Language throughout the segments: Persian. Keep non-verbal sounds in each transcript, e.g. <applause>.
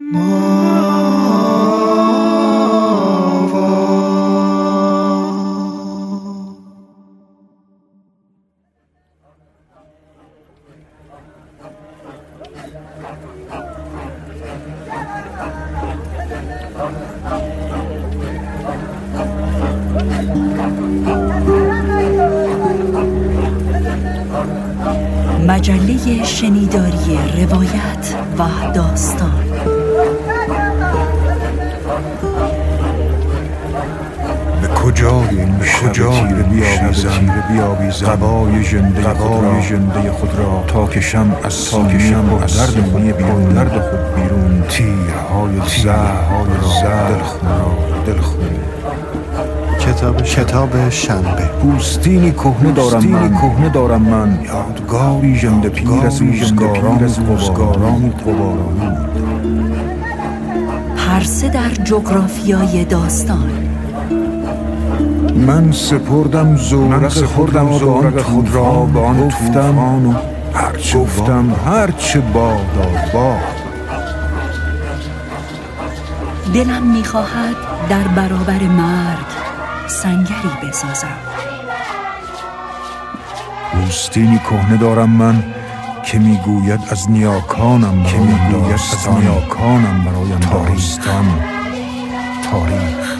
مجله ژنده خود را تا که شم از تا که شم از درد خود بیرون درد خود بیرون. تیرهای زهر را دلخون را دلخون. کتاب کتاب شنبه. پوستینی کهنه دارم من. کهنه دارم من. یادگاری ژنده پیر از روزگاران روزگاران قبارانی پرسه در جغرافیای داستان. من سپردم زورق سپردم زورق خود را به آن گفتم و هرچه گفتم هرچه باد باد دلم می‌خواهد در برابر مرگ سنگری بسازم. پوستینی کهنه دارم من که می‌گوید از نیاکانم که می‌گوید از نیاکانم برایم داستان تاریخ.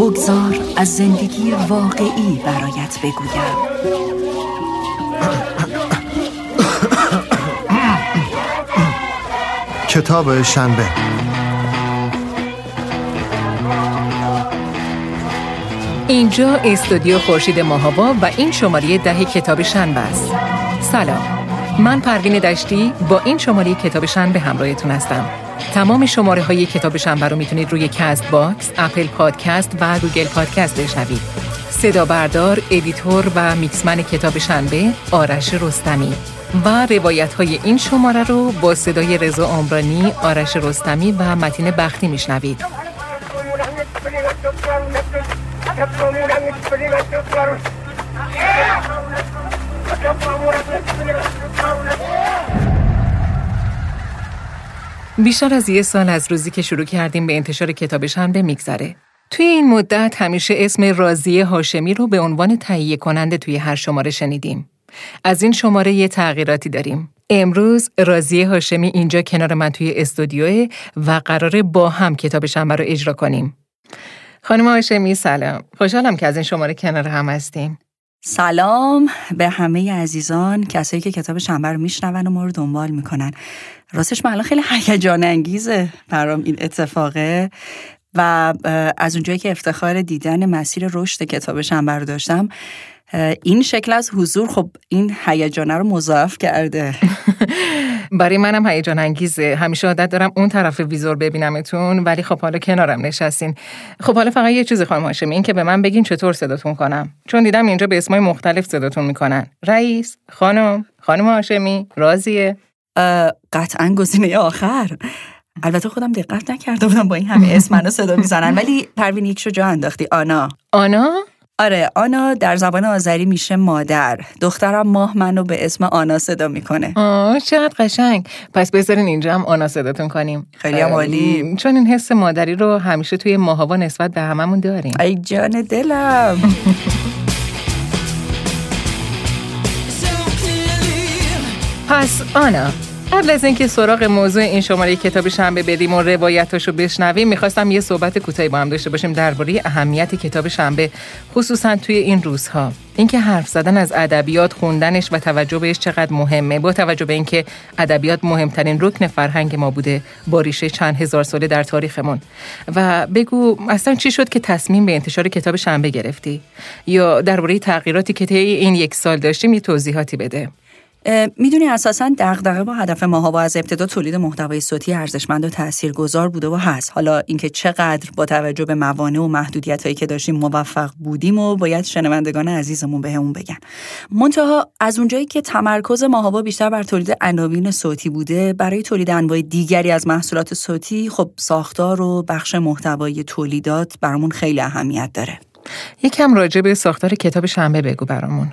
بگذار از زندگی واقعی برایت بگویم کتاب شنبه اینجا استودیو خورشید ماهوا و این شماره ده کتاب شنبه است. سلام. من پروین دشتی با این شماره کتاب شنبه همراهتون هستم. تمام شماره های کتاب شنبه رو می‌تونید روی CastBox، Apple Podcast و Google Podcast بشنوید. صدا بردار، editor و mixman کتاب شنبه آرش رستمی و روایت های این شماره رو با صدای رضا آمرانی، آرش رستمی و متین بختی میشنوید. بیشتر از یه سال از روزی که شروع کردیم به انتشار کتاب شنبه میگذره. توی این مدت همیشه اسم رازی هاشمی رو به عنوان تهیه کننده توی هر شماره شنیدیم. از این شماره یه تغییراتی داریم. امروز رازی هاشمی اینجا کنار من توی استودیوه و قراره با هم کتاب شنبه رو اجرا کنیم. خانم هاشمی سلام. خوشحالم که از این شماره کنار هم هستیم. سلام به همه عزیزان کسایی که کتاب شنبه رو میشنون و ما رو دنبال می‌کنن. راستش من الان خیلی هیجان انگیزه برام این اتفاقه و از اونجایی که افتخار دیدن مسیر رشد کتاب شنبه رو داشتم این شکل از حضور خب این هیجانه رو مضاعف کرده. <laughs> برای منم هیجان انگیزه. همیشه عادت دارم اون طرف ویزور ببینمتون ولی خب حالا کنارم نشستین. خب حالا فقط یه چیزی خواهم هاشمی این که به من بگین چطور صداتون کنم. چون دیدم اینجا به اسمای مختلف صداتون می‌کنن. رئیس خانم خانم هاشمی راضیه قطعا گزینه آخر. البته خودم دقت نکرده بودم با این همه اسم منو صدا می‌زنن. ولی پروین یک جا انداختی. آنا. آنا؟ آره آنا در زبان آذری میشه مادر. دخترم ماه منو به اسم آنا صدا می‌کنه. آه چقدر قشنگ. پس بذارین اینجا هم آنا صداتون کنیم. خیلی هم عالی. چون این حس مادری رو همیشه توی ماهوا نسبت به هممون داریم. ای جان دلم. <laughs> پس آنا قبل از اینکه سراغ موضوع این شماره کتاب شنبه بریم و روایتاشو بشنویم می‌خواستم یه صحبت کوتاهی با هم داشته باشیم درباره اهمیت کتاب شنبه خصوصا توی این روزها. اینکه حرف زدن از ادبیات خوندنش و توجه بهش چقدر مهمه. با توجه به اینکه ادبیات مهمترین رکن فرهنگ ما بوده با ریشه چند هزار ساله در تاریخمون. و بگو اصلا چی شد که تصمیم به انتشار کتاب شنبه گرفتی؟ یا درباره تغییراتی که طی این یک سال داشتیم یه توضیحاتی بده. می‌دونی اساسا دغدغه با هدف ماها از ابتدا تولید محتوای صوتی ارزشمند و تاثیرگذار بوده و هست. حالا اینکه چقدر با توجه به موانع و محدودیت هایی که داشتیم موفق بودیم و باید شنوندگان عزیزمون بهمون بگن. منتها از اونجایی که تمرکز ماهوا بیشتر بر تولید عناوین صوتی بوده برای تولید انواع دیگری از محصولات صوتی خب ساختار و بخش محتوای تولیدات برامون خیلی اهمیت داره. یکم راجع به ساختار کتاب شنبه بگو برامون.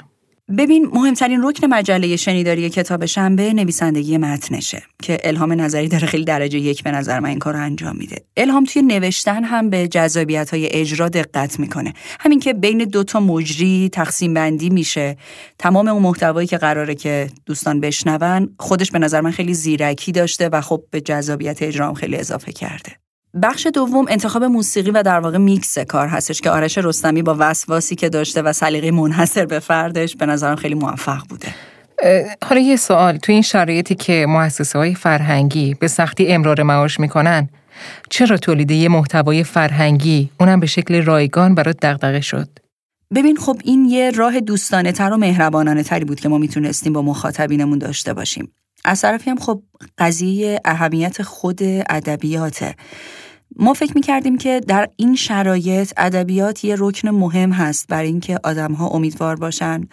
ببین مهمترین رکن مجله شنیداری کتاب شنبه نویسندگی متنشه که الهام نظری داره خیلی درجه یک به نظر من این کار رو انجام میده. الهام توی نوشتن هم به جذابیت های اجرا دقت می‌کنه. همین که بین دو تا مجری تقسیم بندی میشه. تمام اون محتوایی که قراره که دوستان بشنون خودش به نظر من خیلی زیرکی داشته و خب به جذابیت اجرا هم خیلی اضافه کرده. بخش دوم انتخاب موسیقی و در واقع میکس کار هستش که آرش رستمی با وسواسی که داشته و سلیقه منحصر به فردش به نظرم خیلی موفق بوده. حالا یه سوال. تو این شرایطی که مؤسسه های فرهنگی به سختی امرار معاش می‌کنن چرا تولید یه محتوای فرهنگی اونم به شکل رایگان برات دغدغه شد؟ ببین خب این یه راه دوستانه تر و مهربانانه تری بود که ما می‌تونستیم با مخاطبینمون داشته باشیم. از طرفی هم خب قضیه اهمیت خود ادبیاته. ما فکر می‌کردیم که در این شرایط ادبیات یه رکن مهم هست برای اینکه آدمها امیدوار باشن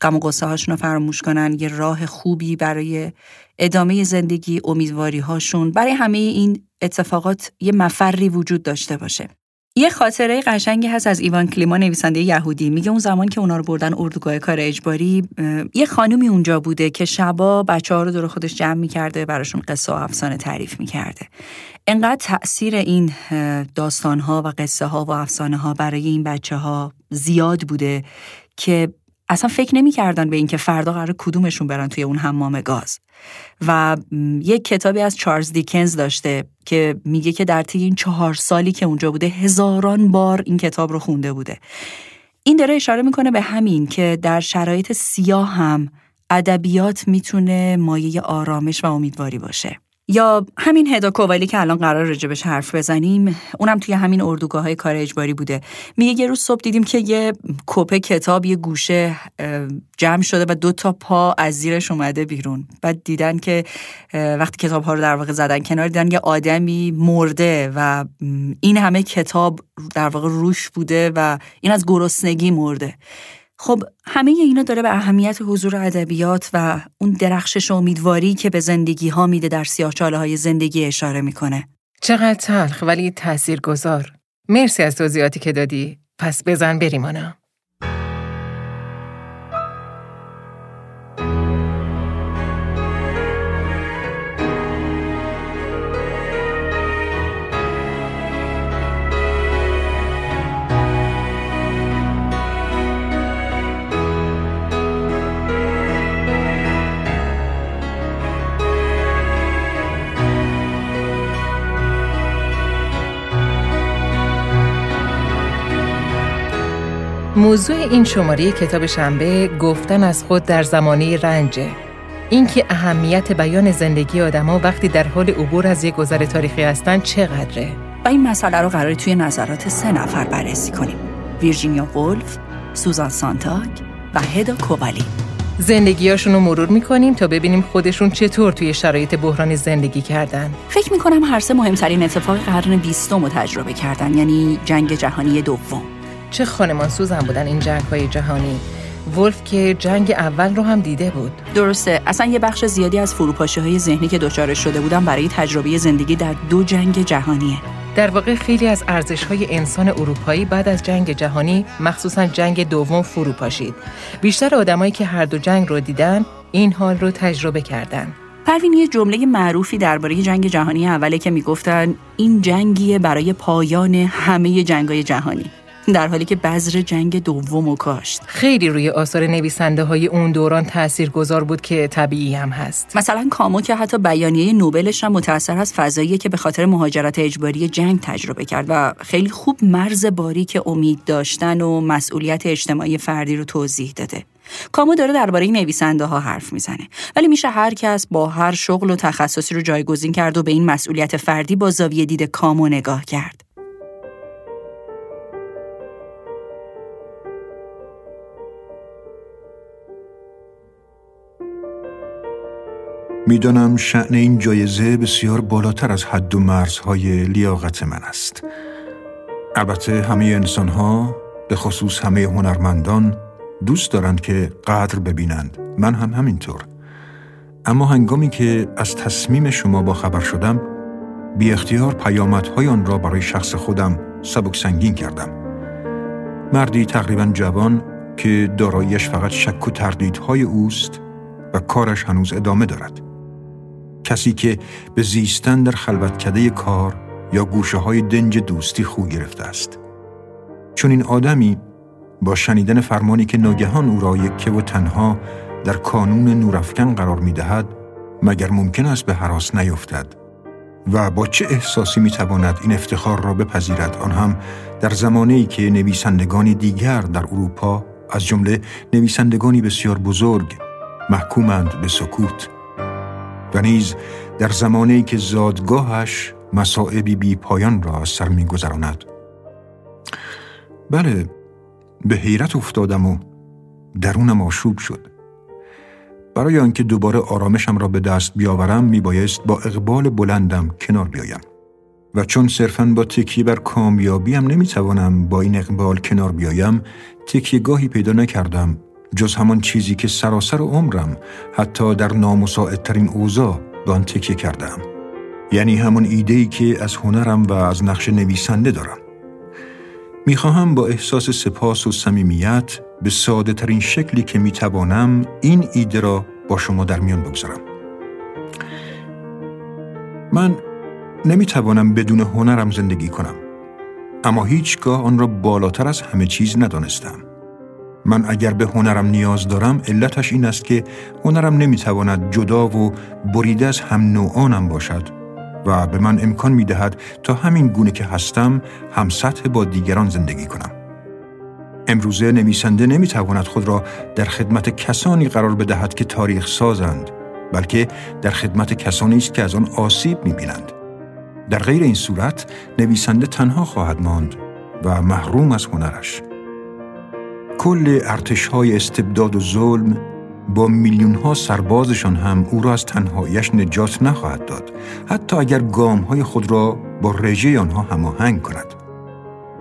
غم و غصه هاشون رو فراموش کنن یه راه خوبی برای ادامه زندگی امیدواری هاشون برای همه این اتفاقات یه مفری وجود داشته باشه. یه خاطره قشنگی هست از ایوان کلیما نویسنده یهودی. میگه اون زمان که اونا رو بردن اردوگاه کار اجباری یه خانومی اونجا بوده که شبا بچه ها رو دور خودش جمع می‌کرده براشون قصه و افسانه تعریف می‌کرده. انقدر تأثیر این داستان ها و قصه ها و افسانه ها برای این بچه ها زیاد بوده که اصلا فکر نمی‌کردن به اینکه فردا قرار کدومشون برن توی اون حمام گاز. و یک کتابی از چارلز دیکنز داشته که میگه که در طی این چهار سالی که اونجا بوده هزاران بار این کتاب رو خونده بوده. این داره اشاره می‌کنه به همین که در شرایط سیاه هم ادبیات می‌تونه مایه آرامش و امیدواری باشه. یا همین هدا کووالی که الان قرار رجبش حرف بزنیم اونم توی همین اردوگاه های کار اجباری بوده. میگه یه روز صبح دیدیم که یه کپه کتاب یه گوشه جمع شده و دو تا پا از زیرش اومده بیرون. بعد دیدن که وقتی کتاب ها رو در واقع زدن کنار دیدن یه آدمی مرده و این همه کتاب در واقع روش بوده و این از گرسنگی مرده. خب همه اینا داره به اهمیت حضور ادبیات و اون درخشش و امیدواری که به زندگی ها میده در سیاهچاله های زندگی اشاره می‌کنه. چقدر تلخ ولی تأثیر گذار. مرسی از توضیحاتی که دادی. پس بزن بریم آنا. موضوع این شماره کتاب شنبه گفتن از خود در زمانه رنجه. اینکه اهمیت بیان زندگی آدما وقتی در حال عبور از یک گذر تاریخی هستن چقدره؟ و این مسئله رو قرار توی نظرات سه نفر بررسی کنیم. ویرجینیا ولف، سوزان سانتاک و هدا کووالی. زندگیاشون رو مرور می‌کنیم تا ببینیم خودشون چطور توی شرایط بحرانی زندگی کردن. فکر می‌کنم هر سه مهمترین اتفاق قرن بیستم رو تجربه کردن یعنی جنگ جهانی دوم. چه خانمان سوزن بودن این جنگ های جهانی؟ ولف که جنگ اول رو هم دیده بود. درسته. اصلا یه بخش زیادی از فروپاشی های ذهنی که دچارش شده بودن برای تجربه زندگی در دو جنگ جهانیه. در واقع خیلی از ارزش های انسان اروپایی بعد از جنگ جهانی مخصوصا جنگ دوم فرو پاشید بیشتر آدمایی که هر دو جنگ رو دیدن این حال رو تجربه کردن. پروین یه جمله معروفی درباره جنگ جهانی اوله که می‌گفتن این جنگیه برای پایان همه جنگای جهانی. در حالی که بذر جنگ دوم و کاشت. خیلی روی آثار نویسنده های اون دوران تأثیر گذار بود که طبیعی هم هست. مثلا کامو که حتی بیانیه نوبلش هم متأثر از فضایی که به خاطر مهاجرت اجباری جنگ تجربه کرد و خیلی خوب مرز باری که امید داشتن و مسئولیت اجتماعی فردی رو توضیح داده. کامو داره درباره نویسنده ها حرف می‌زنه. ولی میشه هر کس با هر شغل و تخصصی رو جایگزین کرد و به این مسئولیت فردی با زاویه دید کامو نگاه کرد. می‌دانم شعن این جایزه بسیار بالاتر از حد و مرزهای لیاقت من است. البته همه انسان ها به خصوص همه هنرمندان دوست دارند که قدر ببینند. من هم همینطور. اما هنگامی که از تصمیم شما با خبر شدم بی اختیار پیامدهای آن را برای شخص خودم سبک سنگین کردم. مردی تقریبا جوان که داراییش فقط شک و تردیدهای اوست و کارش هنوز ادامه دارد. کسی که به زیستن در خلوتکده کار یا گوشه های دنج دوستی خو گرفته است. چون این آدمی با شنیدن فرمانی که ناگهان او را یکه و تنها در کانون نورافکن قرار می دهد مگر ممکن است به حراس نیفتد و با چه احساسی می تواند این افتخار را بپذیرد آن هم در زمانی که نویسندگانی دیگر در اروپا از جمله نویسندگانی بسیار بزرگ محکومند به سکوت و نیز در زمانی که زادگاهش مسائبی بی پایان را از سر می گذراند. بله به حیرت افتادم و درونم آشوب شد. برای آنکه دوباره آرامشم را به دست بیاورم میبایست با اقبال بلندم کنار بیایم. و چون صرفا با تکیه بر کامیابیم نمی‌توانم با این اقبال کنار بیایم. تکیه گاهی پیدا نکردم. جز همان چیزی که سراسر عمرم حتی در نامساعدترین اوضاع به آن تکیه کردم یعنی همون ایده‌ای که از هنرم و از نقش نویسنده دارم می‌خواهم با احساس سپاس و صمیمیت به ساده ترین شکلی که می‌توانم این ایده را با شما در میان بگذارم. من نمی‌توانم بدون هنرم زندگی کنم. اما هیچگاه آن را بالاتر از همه چیز ندانستم. من اگر به هنرم نیاز دارم علتش این است که هنرم نمی‌تواند جدا و بریده از هم نوعانم باشد و به من امکان می دهد تا همین گونه که هستم هم سطح با دیگران زندگی کنم. امروزه نویسنده نمی تواند خود را در خدمت کسانی قرار بدهد که تاریخ سازند بلکه در خدمت کسانی است که از آن آسیب می بینند. در غیر این صورت نویسنده تنها خواهد ماند و محروم از هنرش. کل ارتش های استبداد و ظلم با میلیون ها سربازشان هم او را از تنهایش نجات نخواهد داد حتی اگر گام های خود را با رژه آنها هماهنگ کند.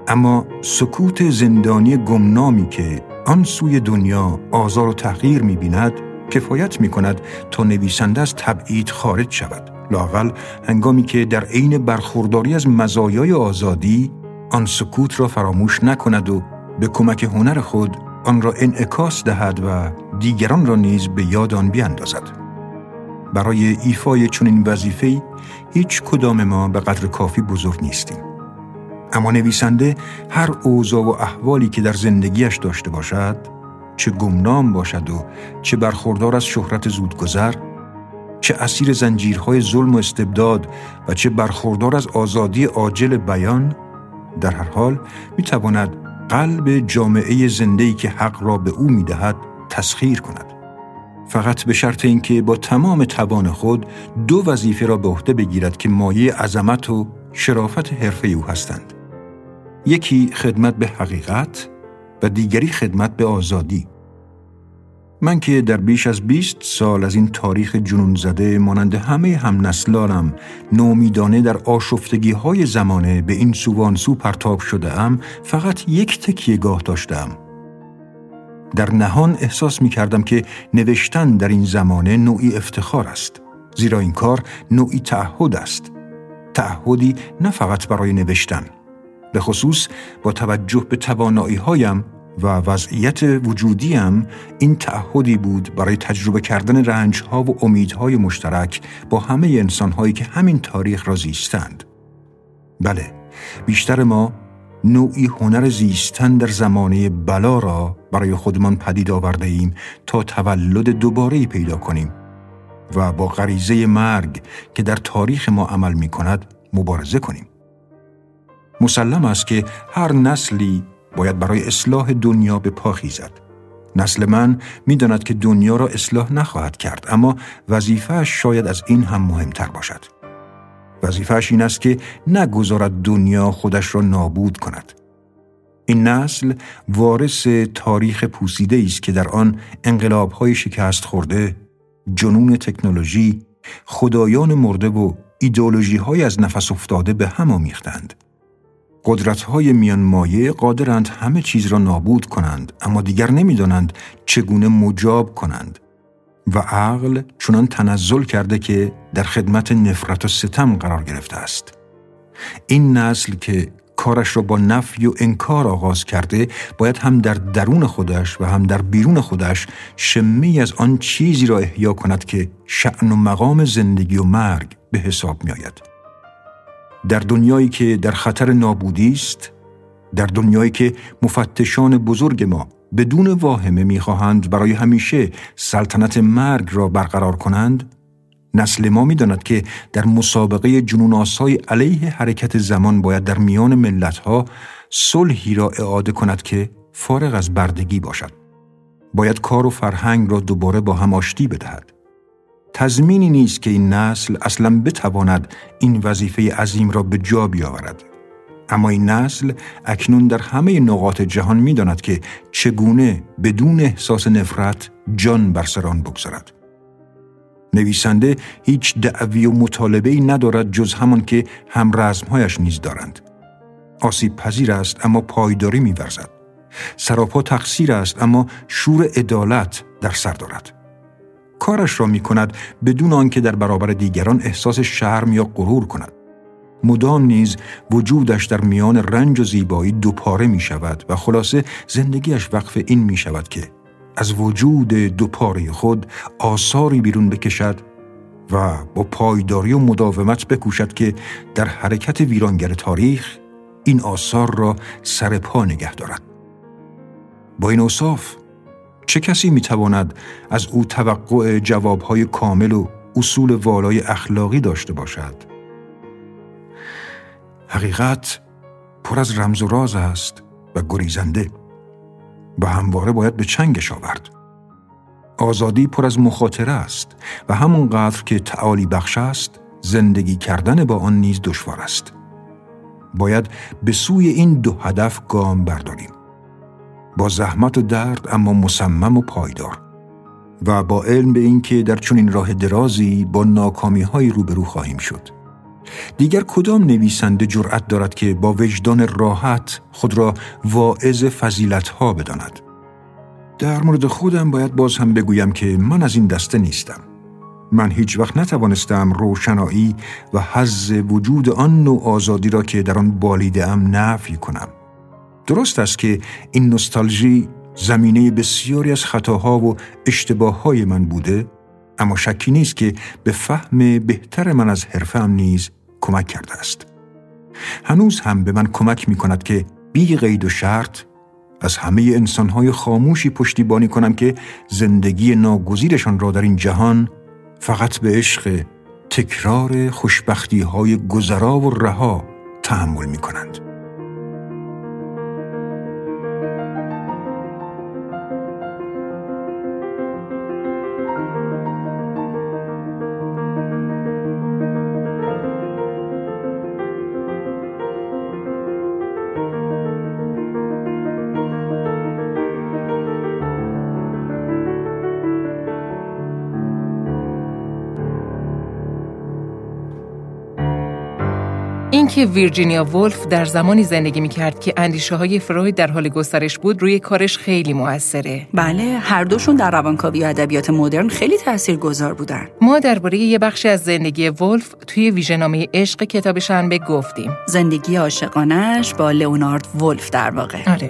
اما سکوت زندانی گمنامی که آن سوی دنیا آزار و تغییر می بیند کفایت می کند تا نویسنده از تبعید خارج شود. لاقل هنگامی که در عین برخورداری از مزایای آزادی آن سکوت را فراموش نکند و به کمک هنر خود آن را انعکاس دهد و دیگران را نیز به یاد آن بیاندازد برای ایفای چنین وظیفه‌ای هیچ کدام ما به قدر کافی بزرگ نیستیم. اما نویسنده هر اوضاع و احوالی که در زندگیش داشته باشد چه گمنام باشد و چه برخوردار از شهرت زودگذر چه اسیر زنجیرهای ظلم و استبداد و چه برخوردار از آزادی عاجل بیان در هر حال می‌تواند قلب جامعه زندهی که حق را به او می‌دهد تسخیر کند. فقط به شرط اینکه با تمام توان خود دو وظیفه را به عهده بگیرد که مایه عظمت و شرافت حرفه او هستند. یکی خدمت به حقیقت و دیگری خدمت به آزادی. من که در بیش از 20 سال از این تاریخ جنون زده مانند همه هم نسلانم نومیدانه در آشفتگی های زمانه به این سوانسو پرتاب شده ام فقط یک تکیه گاه داشتم. در نهان احساس می کردم که نوشتن در این زمانه نوعی افتخار است. زیرا این کار نوعی تعهد است. تعهدی نه فقط برای نوشتن. به خصوص با توجه به توانایی هایم و وضعیت وجودیم این تعهدی بود برای تجربه کردن رنجها و امیدهای مشترک با همه انسانهایی که همین تاریخ را زیستند. بله، بیشتر ما نوعی هنر زیستن در زمانه بلا را برای خودمان پدید آورده ایم تا تولد دوباره پیدا کنیم و با غریزه مرگ که در تاریخ ما عمل می کند مبارزه کنیم. مسلم است که هر نسلی باید برای اصلاح دنیا به پا خیزد. نسل من می‌داند که دنیا را اصلاح نخواهد کرد اما وظیفهش شاید از این هم مهمتر باشد. وظیفهش این است که نگذارد دنیا خودش را نابود کند. این نسل وارث تاریخ پوسیده است که در آن انقلابهای شکست خورده، جنون تکنولوژی، خدایان مرده و ایدولوژی های از نفس افتاده به هم آمیختند. قدرت‌های میان مایه قادرند همه چیز را نابود کنند اما دیگر نمی‌دانند چگونه مجاب کنند و عقل چنان تنزل کرده که در خدمت نفرت و ستم قرار گرفته است این نسل که کارش را با نفی و انکار آغاز کرده باید هم در درون خودش و هم در بیرون خودش شمی از آن چیزی را احیا کند که شعن و مقام زندگی و مرگ به حساب می آید. در دنیایی که در خطر نابودی است در دنیایی که مفتشان بزرگ ما بدون واهمه می‌خواهند برای همیشه سلطنت مرگ را برقرار کنند نسل ما می‌داند که در مسابقه جنوناسای علیه حرکت زمان باید در میان ملتها صلحی را اعاده کند که فارغ از بردگی باشد. باید کار و فرهنگ را دوباره با هم آشتی بدهد. تضمینی نیست که این نسل اصلا بتواند این وظیفه عظیم را به جا بیاورد. اما این نسل اکنون در همه نقاط جهان می‌داند که چگونه بدون احساس نفرت جان بر سران بگذارد. نویسنده هیچ دعوی و مطالبه ای ندارد جز همان که هم رزمهایش نیز دارند. آسیب پذیر است اما پایداری میورزد. سراپا تقصیر است اما شور عدالت در سر دارد. کارش را می کند بدون آنکه در برابر دیگران احساس شرم یا غرور کند مدام نیز وجودش در میان رنج و زیبایی دوپاره می شود و خلاصه زندگیش وقف این می شود که از وجود دوپاره خود آثاری بیرون بکشد و با پایداری و مداومت بکوشد که در حرکت ویرانگر تاریخ این آثار را سر پا نگه دارد. با این اوصاف چه کسی می‌تواند از او توقع جوابهای کامل و اصول والای اخلاقی داشته باشد؟ حقیقت پر از رمز و راز است و گریزنده و همواره باید به چنگش آورد. آزادی پر از مخاطره است و همونقدر که تعالی بخش است زندگی کردن با آن نیز دشوار است. باید به سوی این دو هدف گام برداریم. با زحمت و درد اما مصمم و پایدار و با علم به اینکه در چنین راه درازی با ناکامی های روبرو خواهیم شد. دیگر کدام نویسنده جرأت دارد که با وجدان راحت خود را واعظ فضیلت ها بداند؟ در مورد خودم باید باز هم بگویم که من از این دسته نیستم. من هیچ وقت نتوانستم روشنایی و حز وجود آن نوع آزادی را که در آن بالیده ام نفی کنم. درست است که این نوستالژی زمینه بسیاری از خطاها و اشتباه من بوده اما شکی نیست که به فهم بهتر من از حرفم نیز کمک کرده است. هنوز هم به من کمک می کند که بی قید و شرط از همه انسانهای خاموشی پشتیبانی کنم که زندگی ناگزیرشان را در این جهان فقط به عشق تکرار خوشبختی های گذرا و رها تحمل می کنند. اینکه ویرجینیا ولف در زمانی زندگی می‌کرد که اندیشه های فروید در حال گسترش بود روی کارش خیلی موثره. بله، هر دوشون در روانکاوی و ادبیات مدرن خیلی تاثیرگذار بودن. ما درباره یه بخشی از زندگی ولف توی ویژه‌نامه عشق کتاب شنبه گفتیم. زندگی عاشقانش با لئونارد ولف در واقع. آره.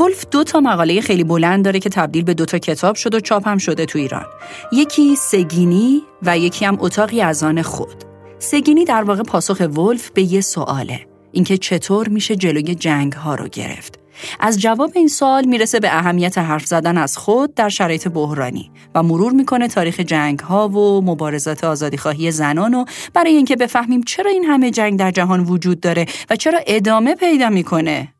ولف دو تا مقاله خیلی بلند داره که تبدیل به دو تا کتاب شد و چاپ هم شده تو ایران. یکی سه گینی و یکی هم اتاقی از آن خود. سگینی در واقع پاسخ ولف به یه سواله. اینکه چطور میشه جلوی جنگ ها رو گرفت. از جواب این سوال می‌رسه به اهمیت حرف زدن از خود در شرایط بحرانی و مرور می‌کنه تاریخ جنگ ها و مبارزات آزادیخواهی زنان و برای اینکه بفهمیم چرا این همه جنگ در جهان وجود داره و چرا ادامه پیدا می‌کنه.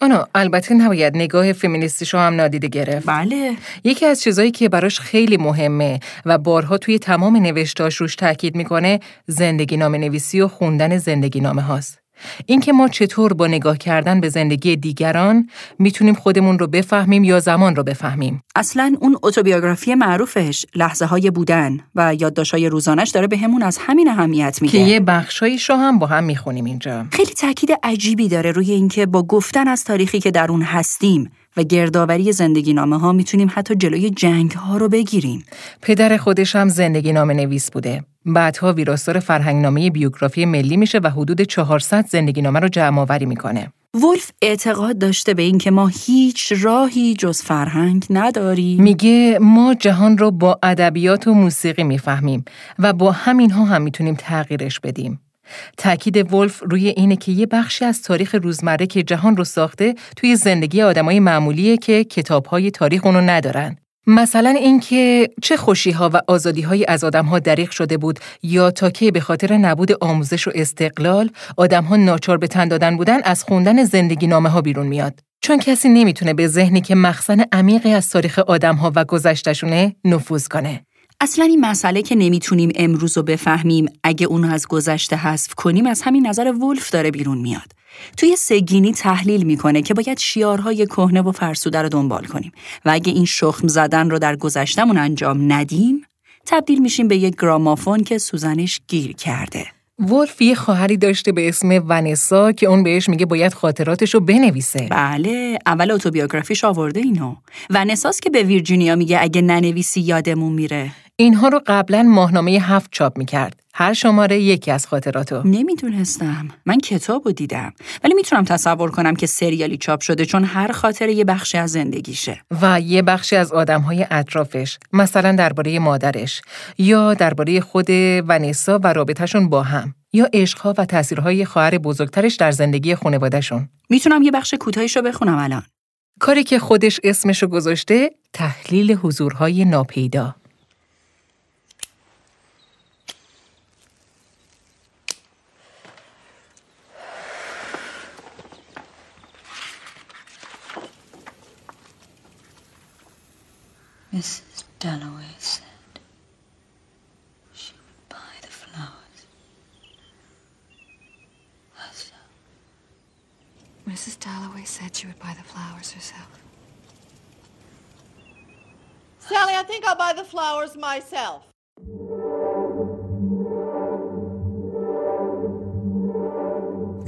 آنو البته نباید نگاه فمینیستیشو هم نادیده گرفت. بله. یکی از چیزایی که براش خیلی مهمه و بارها توی تمام نوشتاش روش تاکید می‌کنه زندگی نامه نویسی و خوندن زندگی نامه هاست. اینکه ما چطور با نگاه کردن به زندگی دیگران می‌تونیم خودمون رو بفهمیم یا زمان رو بفهمیم. اصلا اون اتوبیوگرافی معروفش لحظه های بودن و یادداشت‌های روزانش داره به همون از همین اهمیت میگه. که یه بخشایش رو هم با هم می‌خونیم اینجا. خیلی تاکید عجیبی داره روی اینکه با گفتن از تاریخی که در اون هستیم و گردآوری زندگی نامه ها می‌تونیم حتی جلوی جنگ ها رو بگیریم. پدر خودش هم زندگی نامه نویس بوده. بعدها ویراستار فرهنگنامه بیوگرافی ملی میشه و حدود 400 زندگی نامه رو جمع آوری می‌کنه. ولف اعتقاد داشته به اینکه ما هیچ راهی جز فرهنگ نداریم. میگه ما جهان رو با ادبیات و موسیقی می‌فهمیم و با همینها هم می‌تونیم تغییرش بدیم. تاکید ولف روی اینه که یه بخشی از تاریخ روزمره که جهان رو ساخته توی زندگی آدمای معمولیه که کتابهای تاریخ اونو ندارن. مثلا اینکه چه خوشیها و آزادیهایی از آدمها دریغ شده بود یا تا که به خاطر نبود آموزش و استقلال آدمها ناچار به تن دادن بودن از خوندن زندگی نامه ها بیرون میاد. چون کسی نمی‌تونه به ذهنی که مخزن عمیقی از تاریخ آدمها و گذشتشونه نفوذ کنه. اصلا این مسئله که نمی‌تونیم امروز رو بفهمیم اگه اونو از گذشته حذف کنیم از همین نظر ولف داره بیرون میاد. توی سگینی تحلیل می‌کنه که باید شیارهای کهنه و فرسوده رو دنبال کنیم و اگه این شخم زدن رو در گذشتمون انجام ندیم تبدیل میشیم به یک گرامافون که سوزنش گیر کرده. ولف یه خواهری داشته به اسم ونسا که اون بهش میگه باید خاطراتشو بنویسه. بله، اول اتوبیوگرافیش آورده اینو. ونساست که به ویرجینیا میگه اگه ننویسی یادمون میره. اینها رو قبلا ماهنامه هفت چاپ می‌کرد. هر شماره یکی از خاطراتو. نمی‌دونستم. من کتاب رو دیدم. ولی می‌تونم تصور کنم که سریالی چاپ شده چون هر خاطره یه بخشی از زندگیشه. و یه بخشی از آدمهای اطرافش. مثلا درباره مادرش. یا درباره خود ونیسا و رابطهشون با هم. یا عشقها و تاثیرهای خواهر بزرگترش در زندگی خانوادهشون. می‌تونم یه بخش کوتاهیشو بخونم الان. کاری که خودش اسمشو گذاشته تحلیل حضورهای ناپیدا. Mrs. Dalloway said she would buy the flowers herself. Mrs. Dalloway said she would buy the flowers herself. Sally, I think I'll buy the flowers myself.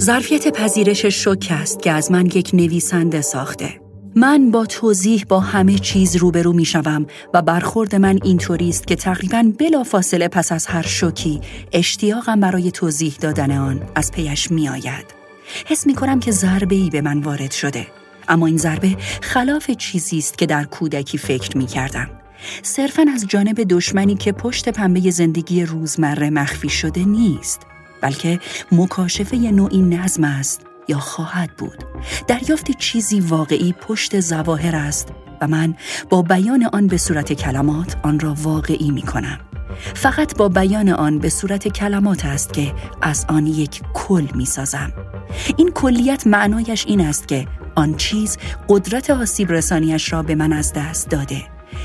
ظرفیت پذیرش شوک است که از من یک نویسنده ساخته. من با توضیح با همه چیز روبرو می شوم و برخورد من اینطوری است که تقریبا بلا فاصله پس از هر شوکی اشتیاقم برای توضیح دادن آن از پیش می آید. حس می کنم که ضربه ای به من وارد شده. اما این ضربه خلاف چیزی است که در کودکی فکر می کردم. صرفا از جانب دشمنی که پشت پنبه زندگی روزمره مخفی شده نیست. بلکه مکاشفه نوعی نظم است یا خواهد بود. دریافت چیزی واقعی پشت زواهر است و من با بیان آن به صورت کلمات آن را واقعی می کنم فقط با بیان آن به صورت کلمات است که از آن یک کل می سازم. این کلیت معنایش این است که آن چیز قدرت آسیب رسانیش را به من از دست داده.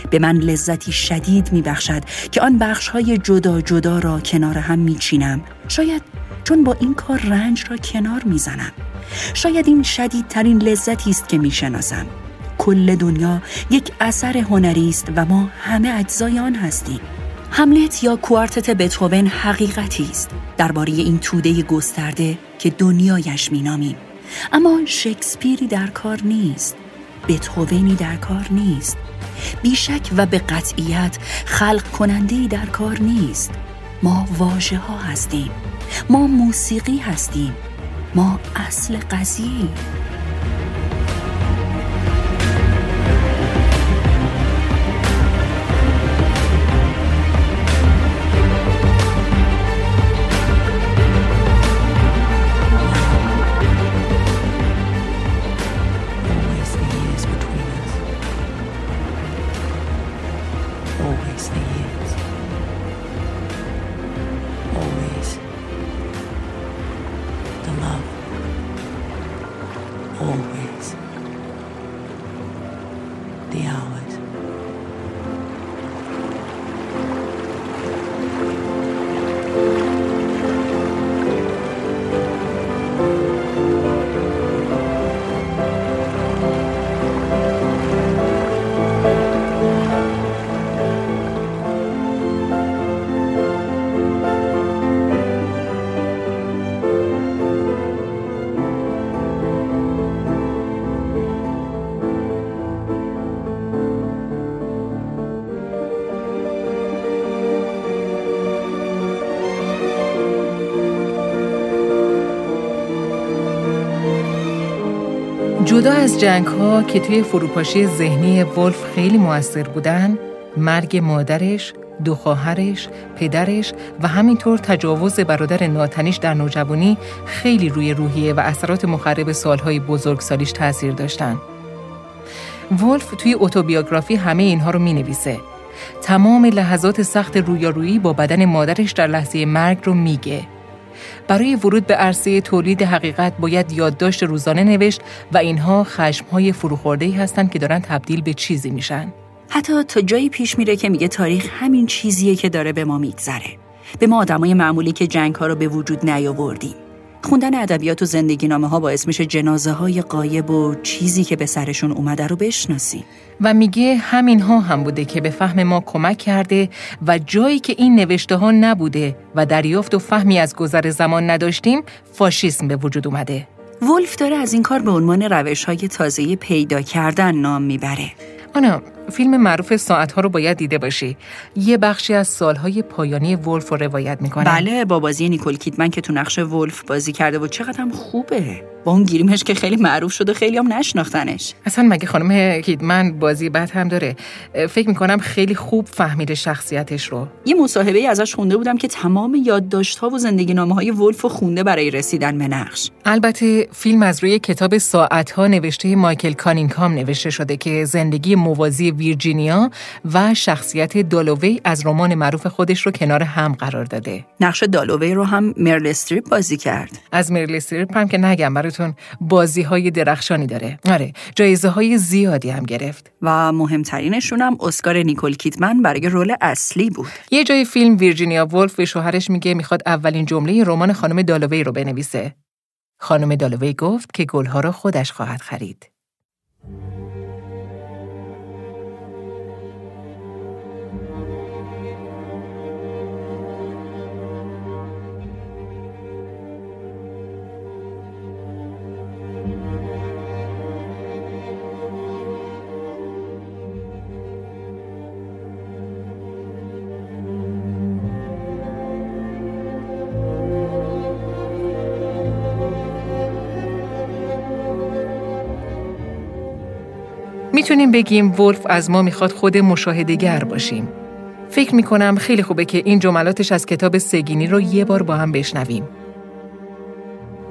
به من لذتی شدید می بخشد که آن بخش های جدا جدا را کنار هم می چینم شاید چون با این کار رنج را کنار می زنم شاید این شدیدترین لذتی است که می‌شناسم. کل دنیا یک اثر هنری است و ما همه اجزای آن هستیم. هملت یا کوارتت بتهوون حقیقتی است. درباره این توده گسترده که دنیایش مینامیم. اما شکسپیری در کار نیست. بتهوونی در کار نیست. بیشک و به قطعیت خلق کننده در کار نیست. ما واژه ها هستیم. ما موسیقی هستیم. ما اصل قضیه جنگ ها که توی فروپاشی ذهنی ولف خیلی موثر بودن، مرگ مادرش، دو خواهرش، پدرش و همینطور تجاوز برادر ناتنیش در نوجوانی خیلی روی روحیه و اثرات مخرب سالهای بزرگسالیش تاثیر داشتن. ولف توی اتوبیوگرافی همه اینها رو می نویسه. تمام لحظات سخت رویارویی با بدن مادرش در لحظه مرگ رو میگه. برای ورود به عرصه تولید حقیقت باید یادداشت روزانه نوشت و اینها خشمهای فروخورده هستند که دارن تبدیل به چیزی میشن. حتی تا جایی پیش میره که میگه تاریخ همین چیزیه که داره به ما میگذره. به ما آدمای معمولی که جنگ ها رو به وجود نیاوردیم. خوندن ادبیات و زندگی نامه ها باعث میشه جنازه های قایب و چیزی که به سرشون اومده رو بشناسیم. و میگه همین ها هم بوده که به فهم ما کمک کرده و جایی که این نوشته ها نبوده و دریافت و فهمی از گذر زمان نداشتیم فاشیسم به وجود اومده. ولف داره از این کار به عنوان روش های تازه پیدا کردن نام می‌بره. آنا فیلم معروف ساعت ها رو باید دیده باشی. یه بخشی از سالهای پایانی ولف رو روایت می‌کنه. بله با بازی نیکول کیدمن که تو نقش ولف بازی کرده و چقدر هم خوبه. با اون گیریمش که خیلی معروف شد و خیلی هم نشناختنش. اصلا مگه خانم کیدمن بازی بد هم داره؟ فکر می‌کنم خیلی خوب فهمیده شخصیتش رو. یه مصاحبه ازش خونده بودم که تمام یادداشت ها و زندگی نامه های ولف خونده برای رسیدن به نقش. البته فیلم از روی کتاب ساعت ها نوشته مایکل کانینگهام نوشته شده که زندگی موازی ویرجینیا و شخصیت دالووی از رمان معروف خودش رو کنار هم قرار داده. نقش دالووی رو هم مرل استریپ بازی کرد. از مرل استریپ هم که نگم براتون بازی های درخشانی داره. آره، جایزه های زیادی هم گرفت. و مهمترینشون هم اسکار نیکول کیدمن برای role اصلی بود. یه جای فیلم ویرجینیا ولف به شوهرش میگه می‌خواد اولین جمله رمان خانم دالووی رو بنویسه. خانم دالووی گفت که گلها را خودش خواهد خرید. می‌تونیم بگیم ولف از ما می‌خواد خود مشاهدگر باشیم. فکر می‌کنم خیلی خوبه که این جملاتش از کتاب سگینی رو یه بار با هم بشنویم.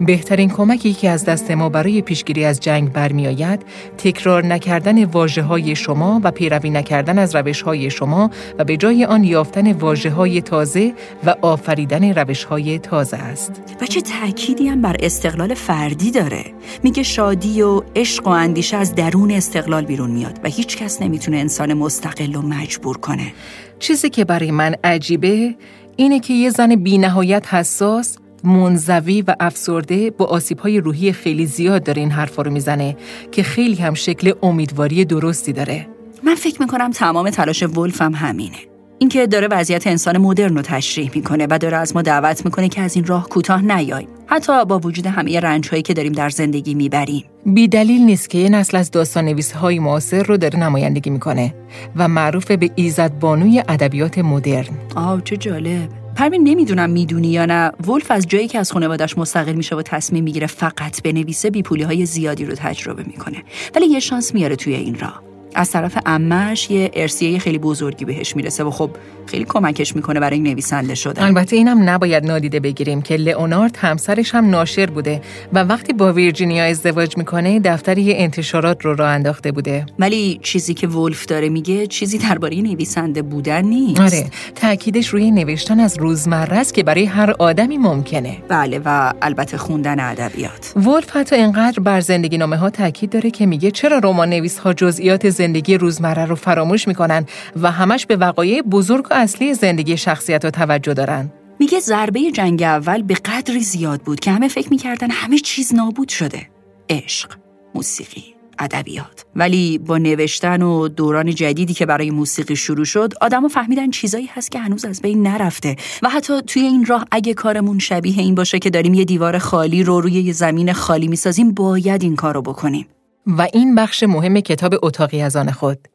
بهترین کمکی که از دست ما برای پیشگیری از جنگ برمیآید تکرار نکردن واجه های شما و پیروی نکردن از روش های شما و به جای آن یافتن واجه های تازه و آفریدن روش های تازه است. و چه تأکیدی هم بر استقلال فردی داره. میگه شادی و عشق و اندیشه از درون استقلال بیرون میاد و هیچ کس نمی‌تونه انسان مستقل و مجبور کنه. چیزی که برای من عجیبه اینه که یه زن بی نهایت حساس منزوی و افسرده با آسیب‌های روحی خیلی زیاد داره این حرفا رو می‌زنه که خیلی هم شکل امیدواری درستی داره. من فکر می‌کنم تمام تلاش ولف هم همینه. اینکه داره وضعیت انسان مدرن رو تشریح می‌کنه و داره از ما دعوت می‌کنه که از این راه کوتاه نیاییم حتی با وجود همه رنج هایی که داریم در زندگی می‌بریم بی دلیل نیست که یه نسل از داستان نویس های معاصر رو داره نمایندگی می‌کنه و معروف به ایزد بانوی ادبیات مدرن آه چه جالب پروین نمی‌دونم می‌دونی یا نه. ولف از جایی که از خانوادش مستقل میشه و تصمیم می‌گیره فقط بنویسه بیپولی های زیادی رو تجربه می‌کنه. ولی یه شانس میاره توی این راه. از طرف امش یه ارسیه خیلی بزرگی بهش می‌رسه و خب خیلی کمکش می‌کنه برای نویسنده شدن. البته اینم نباید نادیده بگیریم که لئونارد همسرش هم ناشر بوده و وقتی با ویرجینیا ازدواج می‌کنه دفتر یه انتشارات رو راه انداخته بوده. ولی چیزی که ولف داره میگه چیزی درباره نویسنده بودن نیست. آره تاکیدش روی نوشتن از روزمره است که برای هر آدمی ممکنه. بله و البته خوندن ادبیات. ولف حتی اینقدر بر زندگی نامه ها تاکید داره که میگه چرا رمان نویس ها جزئیات زندگی روزمره رو فراموش می‌کنن و همش به وقایع بزرگ و اصلی زندگی شخصیت و توجه دارن. میگه ضربه جنگ اول به قدری زیاد بود که همه فکر می‌کردن همه چیز نابود شده. عشق موسیقی ادبیات. ولی با نوشتن و دوران جدیدی که برای موسیقی شروع شد آدمو فهمیدن چیزایی هست که هنوز از بین نرفته. و حتی توی این راه اگه کارمون شبیه این باشه که داریم یه دیوار خالی رو روی یه زمین خالی می‌سازیم باید این کارو بکنیم. و این بخش مهم کتاب اتاقی از آن خود.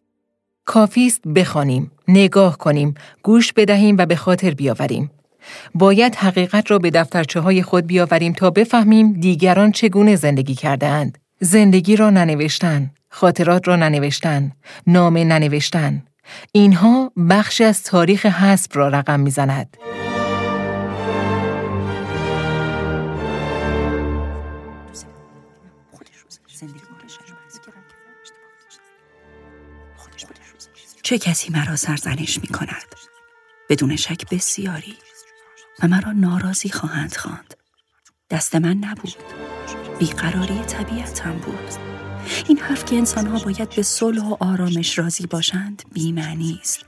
کافیست بخوانیم، نگاه کنیم، گوش بدهیم و به خاطر بیاوریم. باید حقیقت را به دفترچه های خود بیاوریم تا بفهمیم دیگران چگونه زندگی کرده اند. زندگی را ننوشتن، خاطرات را ننوشتن، نامه ننوشتن. اینها بخشی از تاریخ حسب را رقم می‌زند. چه کسی مرا سرزنش می کند؟ بدون شک بسیاری و مرا ناراضی خواهند خواند. دست من نبود. بیقراری طبیعتم بود. این حرف که انسانها باید به صلح و آرامش راضی باشند بیمعنی است.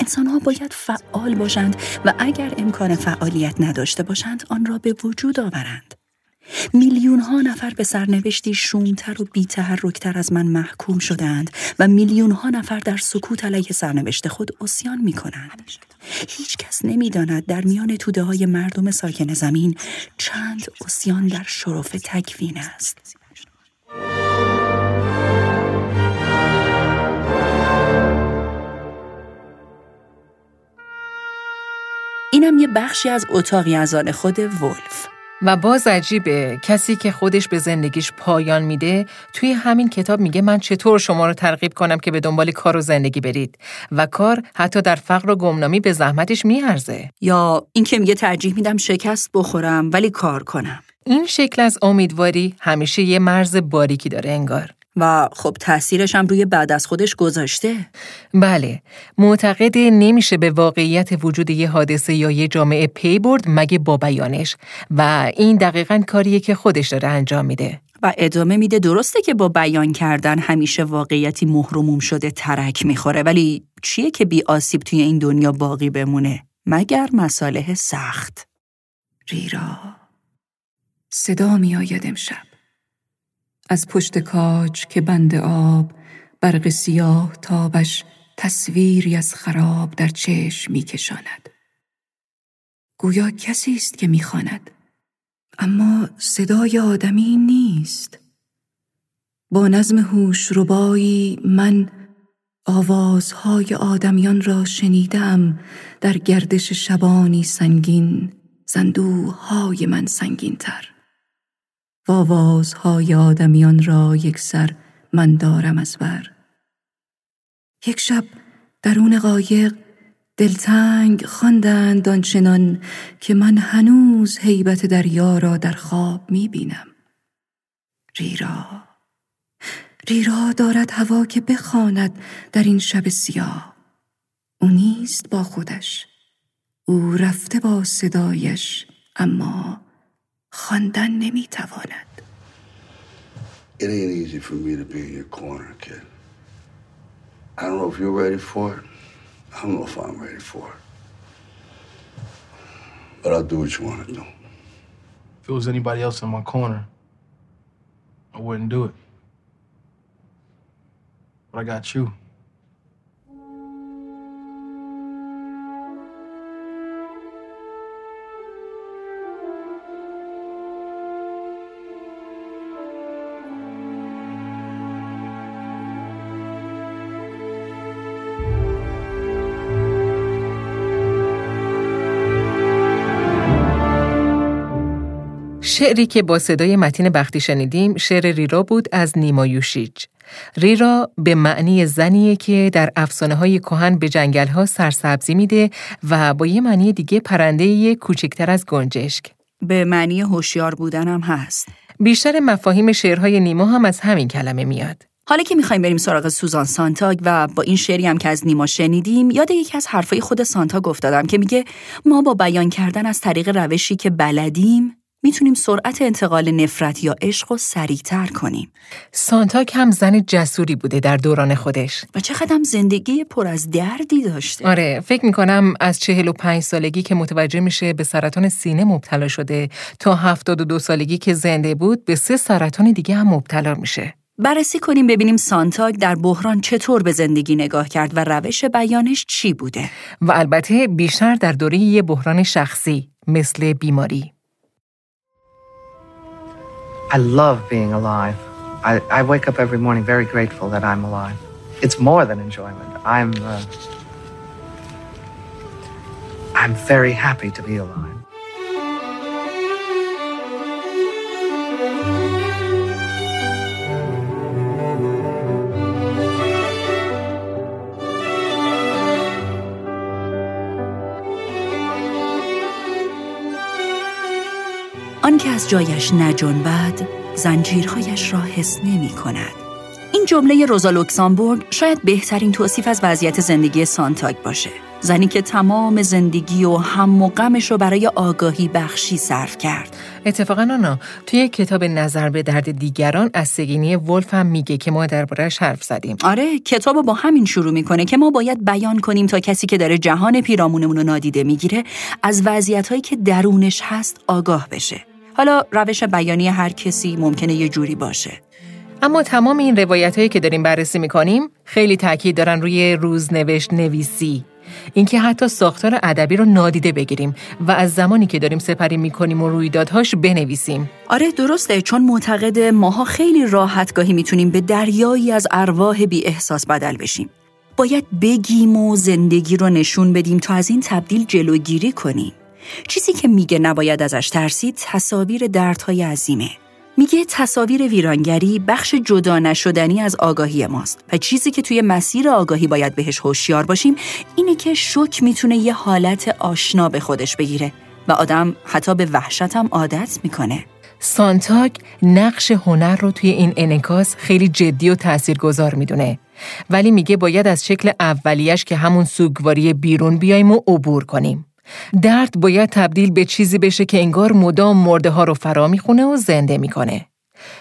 انسانها باید فعال باشند و اگر امکان فعالیت نداشته باشند آن را به وجود آورند. میلیون ها نفر به سرنوشتی شومتر و بیتحرکتر از من محکوم شدند و میلیون ها نفر در سکوت علیه سرنوشت خود اسیان می کنند. هیچ کس نمی داند در میان توده های مردم ساکن زمین چند اسیان در شرف تکوین است. اینم یه بخشی از اتاقی از آن خود ولف. و باز عجیبه کسی که خودش به زندگیش پایان میده توی همین کتاب میگه من چطور شما رو ترغیب کنم که به دنبال کار و زندگی برید و کار حتی در فقر و گمنامی به زحمتش میارزه. یا اینکه میگه ترجیح میدم شکست بخورم ولی کار کنم. این شکل از امیدواری همیشه یه مرز باریکی داره انگار. و خب تاثیرش هم روی بعد از خودش گذاشته. بله معتقد نمیشه به واقعیت وجود یه حادثه یا یه جامعه پی برد مگه با بیانش. و این دقیقا کاریه که خودش داره انجام میده. و ادامه میده درسته که با بیان کردن همیشه واقعیتی مهرموم شده ترک می‌خوره ولی چیه که بی آسیب توی این دنیا باقی بمونه؟ مگر مساله سخت. ریرا صدا میآید امشب. از پشت کاج که بند آب برق سیاه تابش تصویری از خراب در چشم میکشاند. گویا کسی است که می‌خواند. اما صدای آدمی نیست. با نظم هوش ربایی من آوازهای آدمیان را شنیدم در گردش شبانی سنگین زندوهای من سنگین تر و آوازهای آدمیان را یک سر من دارم از بر. یک شب درون قایق دلتنگ خواندند آنچنان که من هنوز هیبت دریا را در خواب می بینم. ریرا ریرا دارد هوا که بخواند در این شب سیاه. او نیست با خودش. او رفته با صدایش اما خواندن نمیتواند It ain't easy for me to be in your corner, kid. I don't know if you're ready for it. I don't know if I'm ready for it. But I'll do what you want to do. If it was anybody else in my corner, I wouldn't do it. But I got you. شعری که با صدای متین بختی شنیدیم شعر ریرا بود از نیما یوشیج. ریرا به معنی زنیه که در افسانه های کهن به جنگل ها سرسبزی میده و با یه معنی دیگه پرنده کوچکتر از گنجشک. به معنی هوشیار بودنم هست. بیشتر مفاهیم شعرهای نیما هم از همین کلمه میاد. حالا که می‌خوایم بریم سراغ سوزان سانتاگ و با این شعری هم که از نیما شنیدیم یاد یکی از حرفای خود سانتاگ افتادم که میگه ما با بیان کردن از طریق روشی که بلدیم می‌تونیم سرعت انتقال نفرت یا عشق رو سریعتر کنیم. سانتاک هم زن جسوری بوده در دوران خودش. و چقدر هم زندگی پر از دردی داشته. آره، فکر می‌کنم از چهل و پنج سالگی که متوجه میشه به سرطان سینه مبتلا شده تا هفتاد و دو سالگی که زنده بود به سه سرطان دیگه هم مبتلا میشه. بررسی کنیم ببینیم سانتاگ در بحران چطور به زندگی نگاه کرد و روش بیانش چی بوده. و البته بیشتر در دوره یه بحران شخصی مثل بیماری. I love being alive. I, I wake up every morning very grateful that I'm alive. It's more than enjoyment. I'm uh, I'm very happy to be alive. آن که از جایش نجنبد زنجیرهایش را حس نمی کند. این جمله روزا لوکسامبورگ شاید بهترین توصیف از وضعیت زندگی سانتاگ باشه. زنی که تمام زندگی و هم و غمش رو برای آگاهی بخشی صرف کرد. اتفاقا آنا توی کتاب نظر به درد دیگران از سگینی ولف هم میگه که ما دربارهش حرف زدیم. آره کتاب با همین شروع می‌کنه که ما باید بیان کنیم تا کسی که داره جهان پیرامونمون رو نادیده می‌گیره از وضعیتهایی که درونش هست آگاه بشه. حالا روش بیانی هر کسی ممکنه یه جوری باشه. اما تمام این روایت هایی که داریم بررسی می‌کنیم خیلی تاکید دارن روی روزنوشت نویسی. اینکه حتی ساختار ادبی رو نادیده بگیریم و از زمانی که داریم سپری می‌کنیم و رویدادهاش بنویسیم. آره درسته چون معتقد ماها خیلی راحتگاهی می‌تونیم به دریایی از ارواح بی احساس بدل بشیم. باید بگیم و زندگی رو نشون بدیم تا از این تبدیل جلوگیری کنیم. چیزی که میگه نباید ازش ترسید تصاویر دردهای عظیمه. میگه تصاویر ویرانگری بخش جدا نشدنی از آگاهی ماست و چیزی که توی مسیر آگاهی باید بهش هوشیار باشیم اینه که شک می‌تونه یه حالت آشنا به خودش بگیره و آدم حتی به وحشتم عادت می‌کنه. سانتاگ نقش هنر رو توی این انکاس خیلی جدی و تاثیرگذار می‌دونه. ولی میگه باید از شکل اولیش که همون سوگواری بیرون بیایم و عبور کنیم. درد باید تبدیل به چیزی بشه که انگار مدام مرده ها رو فرا می‌خونه و زنده می‌کنه.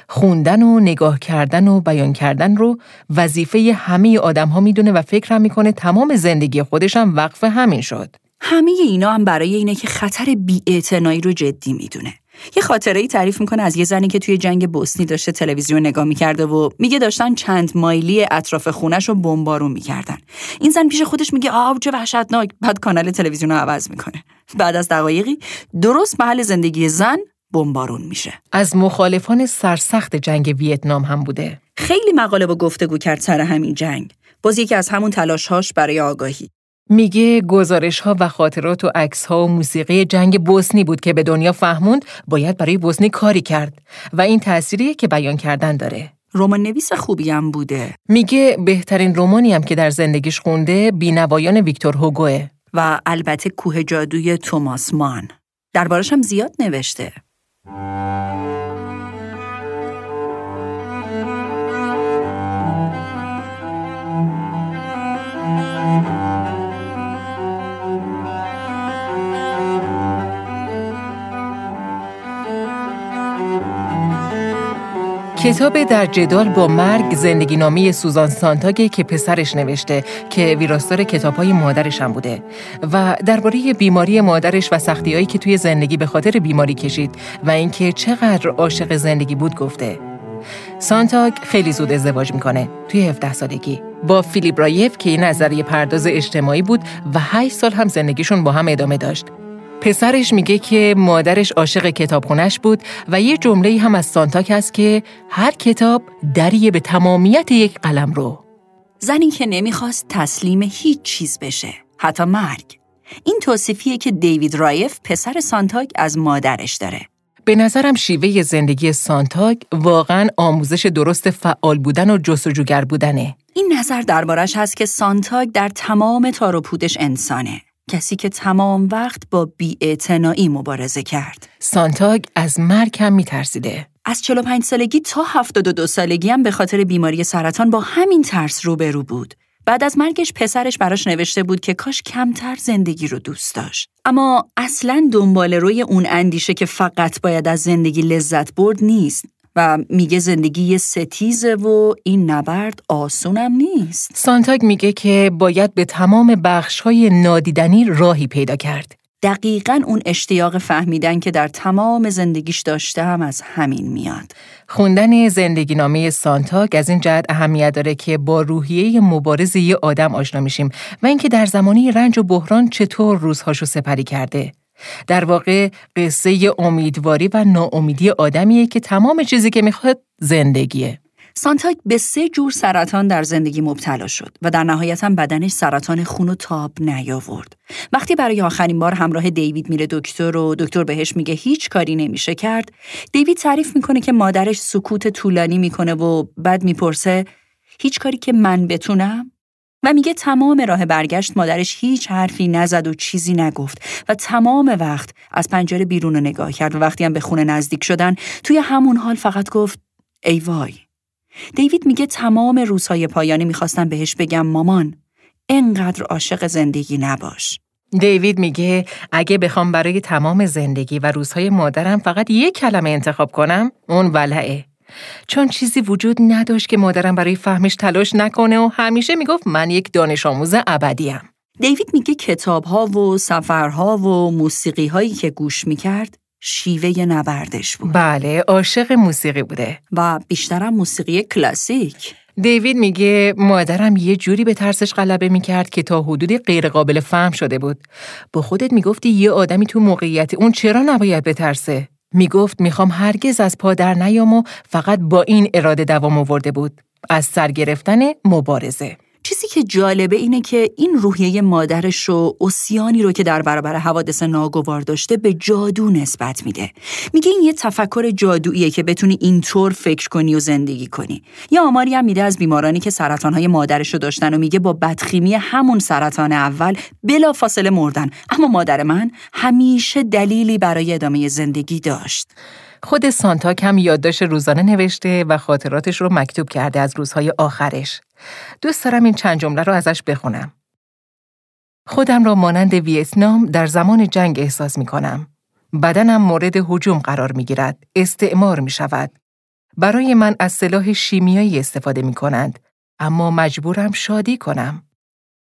خوندن و نگاه کردن و بیان کردن رو وظیفه همه آدم ها می‌دونه و فکرم می‌کنه تمام زندگی خودش هم وقف همین شد. همه اینا هم برای اینه که خطر بی‌اعتنایی رو جدی می‌دونه. یه خاطره ای تعریف می‌کنه از یه زنی که توی جنگ بوسنی داشته تلویزیون نگاه می‌کرده و میگه داشتن چند مایلی اطراف خونش رو بمبارون می‌کردن. این زن پیش خودش میگه آب چه وحشتناک. بعد کانال تلویزیون رو عوض می‌کنه. بعد از دقایقی درست محل زندگی زن بمبارون میشه. از مخالفان سرسخت جنگ ویتنام هم بوده. خیلی مقاله با گفتگو کرد سر همین جنگ. باز یکی از همون تلاشهاش برای آگاهی. میگه گزارش ها و خاطرات و عکس ها و موسیقی جنگ بوسنی بود که به دنیا فهموند باید برای بوسنی کاری کرد و این تأثیری که بیان کردن داره. رمان نویس خوبی هم بوده. میگه بهترین رومانی هم که در زندگیش خونده بینوایان ویکتور هوگوه و البته کوه جادوی توماس مان. دربارش هم زیاد نوشته. کتاب در جدال با مرگ زندگی نامی سوزان سانتاگه که پسرش نوشته که ویراستار کتاب های مادرش هم بوده و درباره بیماری مادرش و سختیهایی که توی زندگی به خاطر بیماری کشید و اینکه چقدر عاشق زندگی بود گفته. سانتاگ خیلی زود ازدواج می‌کنه توی 17 سالگی با فیلیپ رایف که این نظریه پرداز اجتماعی بود و 8 سال هم زندگیشون با هم ادامه داشت. پسرش میگه که مادرش عاشق کتابخونش بود و یه جمله هم از سانتاک هست که هر کتاب دریه به تمامیت یک قلم رو. زنی که نمی‌خواست تسلیم هیچ چیز بشه، حتی مرگ. این توصیفیه که دیوید رایف پسر سانتاک از مادرش داره. به نظرم شیوه زندگی سانتاگ واقعا آموزش درست فعال بودن و جستجوگر بودنه. این نظر دربارش هست که سانتاگ در تمام تار و پودش انسانه. کسی که تمام وقت با بیاعتنایی مبارزه کرد. سانتاگ از مرگ هم میترسیده. از 45 سالگی تا 72 سالگی هم به خاطر بیماری سرطان با همین ترس روبرو بود. بعد از مرگش پسرش براش نوشته بود که کاش کمتر زندگی رو دوست داشت. اما اصلا دنبال روی اون اندیشه که فقط باید از زندگی لذت برد نیست. و میگه زندگی یه ستیزه و این نبرد آسونم نیست. سانتاگ میگه که باید به تمام بخشهای نادیدنی راهی پیدا کرد. دقیقا اون اشتیاق فهمیدن که در تمام زندگیش داشته هم از همین میاد. خوندن زندگی نامه سانتاگ از این جهت اهمیت داره که با روحیه مبارز یه آدم آشنا میشیم و اینکه در زمانی رنج و بحران چطور روزهاشو سپری کرده. در واقع قصه امیدواری و ناامیدی آدمیه که تمام چیزی که می‌خواد زندگیه. سانتاک به سه جور سرطان در زندگی مبتلا شد و در نهایت هم بدنش سرطان خون و تاب نیاورد. وقتی برای آخرین بار همراه دیوید میره دکتر و دکتر بهش میگه هیچ کاری نمیشه کرد، دیوید تعریف می‌کنه که مادرش سکوت طولانی می‌کنه و بعد می‌پرسه هیچ کاری که من بتونم؟ و میگه تمام راه برگشت مادرش هیچ حرفی نزد و چیزی نگفت و تمام وقت از پنجره بیرون رو نگاه کرد و وقتی هم به خونه نزدیک شدن توی همون حال فقط گفت ای وای. دیوید میگه تمام روزهای پایانی می‌خواستم بهش بگم مامان انقدر عاشق زندگی نباش. دیوید میگه اگه بخوام برای تمام زندگی و روزهای مادرم فقط یک کلمه انتخاب کنم اون ولعه. چون چیزی وجود نداشت که مادرم برای فهمش تلاش نکنه و همیشه می‌گفت من یک دانش آموز ابدیم دیوید میگه کتاب ها و سفرها و موسیقی هایی که گوش می‌کرد شیوه نبردش بود بله عاشق موسیقی بوده و بیشترم موسیقی کلاسیک دیوید میگه مادرم یه جوری به ترسش غلبه می‌کرد که تا حدودی غیرقابل فهم شده بود. با خودت می‌گفتی یه آدمی تو موقعیت اون چرا نباید بترسه؟ می‌گفت می‌خوام هرگز از پا در نیام و فقط با این اراده دوام آورده بود. از سر گرفتن مبارزه. چیزی که جالبه اینه که این روحیه مادرش رو اسیانی رو که در برابر حوادث ناگوار داشته به جادو نسبت میده. میگه این یه تفکر جادوییه که بتونی اینطور فکر کنی و زندگی کنی. یا آماری هم میده از بیمارانی که سرطانهای مادرش رو داشتن و میگه با بدخیمی همون سرطان اول بلا فاصله مردن. اما مادر من همیشه دلیلی برای ادامه زندگی داشت. خود سانتا کم یادداشت روزانه نوشته و خاطراتش رو مکتوب کرده از روزهای آخرش. دوست دارم این چند جمله رو ازش بخونم. خودم را مانند ویتنام در زمان جنگ احساس می کنم. بدنم مورد حجوم قرار می گیرد. استعمار می شود. برای من از سلاح شیمیایی استفاده می کنند. اما مجبورم شادی کنم.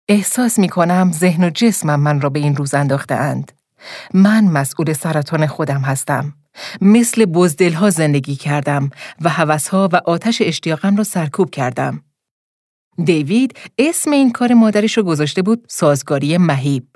احساس می کنم ذهن و جسمم من را به این روز انداخته اند. من مسئول سرطان خودم هستم. مثل بزدلها زندگی کردم و هوسها و آتش اشتیاقم را سرکوب کردم. دیوید اسم این کار مادرش رو گذاشته بود سازگاری مهیب.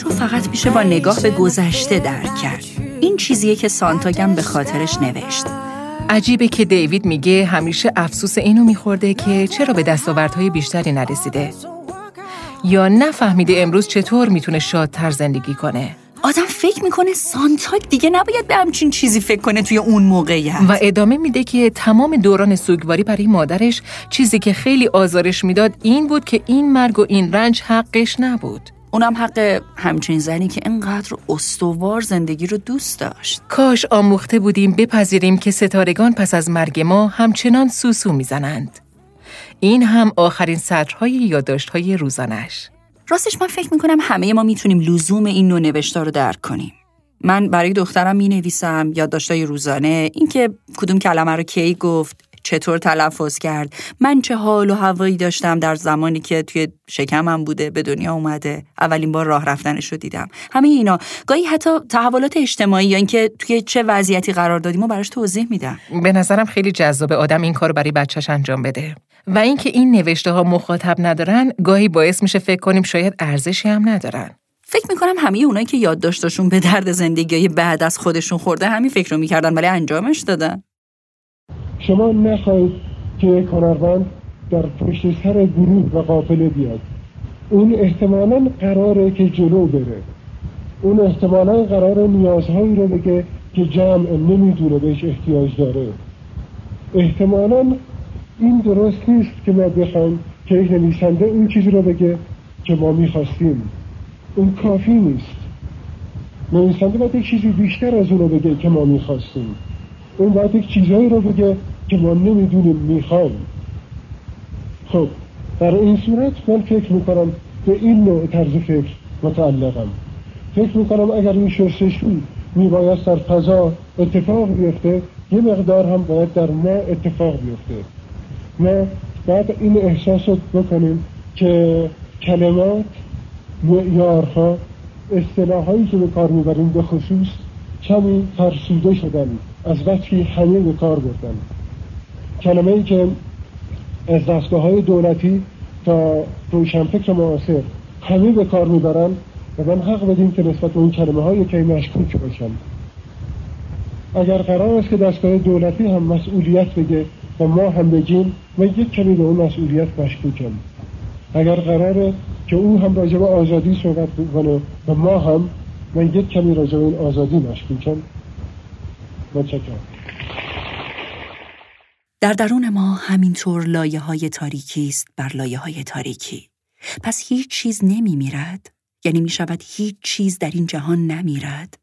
رو فقط میشه با نگاه به گذشته درک کرد. این چیزیه که سانتاگم به خاطرش نوشت. عجیبه که دیوید میگه همیشه افسوس اینو میخورده که چرا به دستاوردهای بیشتری نرسیده. یا نفهمیده امروز چطور می‌تونه شادتر زندگی کنه. آدم فکر می‌کنه سانتاک دیگه نباید به همچین چیزی فکر کنه توی اون موقعیت و ادامه میده که تمام دوران سوگواری برای مادرش چیزی که خیلی آزارش می‌داد این بود که این مرگ و این رنج حقش نبود اونم حق همچین زنی که اینقدر استوار زندگی رو دوست داشت. کاش آموخته بودیم بپذیریم که ستارگان پس از مرگ ما همچنان سوسو می‌زنند. این هم آخرین سطرهای یادداشت‌های روزانش راستش من فکر می‌کنم همه ما می‌تونیم لزوم این نوع نوشتا رو درک کنیم. من برای دخترم می نویسم یادداشتای روزانه اینکه کدوم کلمه رو کی گفت چطور تلفظ کرد؟ من چه حال و هوایی داشتم در زمانی که توی شکمم بوده به دنیا اومده. اولین بار راه رفتنش رو دیدم. همه اینا. گاهی حتی تحولات اجتماعی یا اینکه توی چه وضعیتی قرار دادیم و براش توضیح میدم به نظرم خیلی جذاب آدم این کارو برای بچهش انجام بده. و اینکه این نوشته ها مخاطب ندارن گاهی باعث میشه فکر کنیم شاید ارزشی هم ندارن. فکر می‌کنم همه اونایی که یادداشتشون به درد زندگی بعد از خودشون خورده همین فکر رو می‌کردن ولی انجامش دادن. شما نخواهید که یک هنرمند در پشت سر گروه و قافله بیاد. اون احتمالا قراره که جلو بره. اون احتمالا قرار نیازهایی رو بگه که جمع نمی‌دونه بهش احتیاج داره. احتمالا این درست نیست که ما بخوایم که یک نویسنده اون چیزی رو بگه که ما می‌خواستیم. اون کافی نیست. نویسنده باید یک چیزی بیشتر از اون رو بگه که ما می‌خواستیم. اون باید یک چیزهایی رو بگه که ما نمی‌دونیم می‌خوام خب در این صورت من فکر می‌کنم به این نوع طرز فکر متعلقم. فکر می‌کنم اگر این شستشو میباید در فضا اتفاق بیفته یه مقدار هم باید در ما اتفاق بیفته. ما باید این احساس رو بکنیم که کلمات معیارها اصطلاحایی که به کار می‌بریم به خصوص کمی فرسوده شدن. از وقتی همه به کار بردن کلمه ای که از دستگاه های دولتی تا روشنفکر معاصر همه به کار می‌برن و من حق بدیم که نسبت به اون کلمه های که مشکوک باشن. اگر قرار است که دستگاه دولتی هم مسئولیت بگه و ما هم بگیم من یک کمی به اون مسئولیت مشکوکم اگر قراره که او هم راجع به آزادی صحبت بکنه و ما هم من یک کمی راجع به این آزادی مشکوکم در درون ما همینطور لایه های تاریکی است بر لایه های تاریکی. پس هیچ چیز نمی میرد؟ یعنی می شود هیچ چیز در این جهان نمیرد؟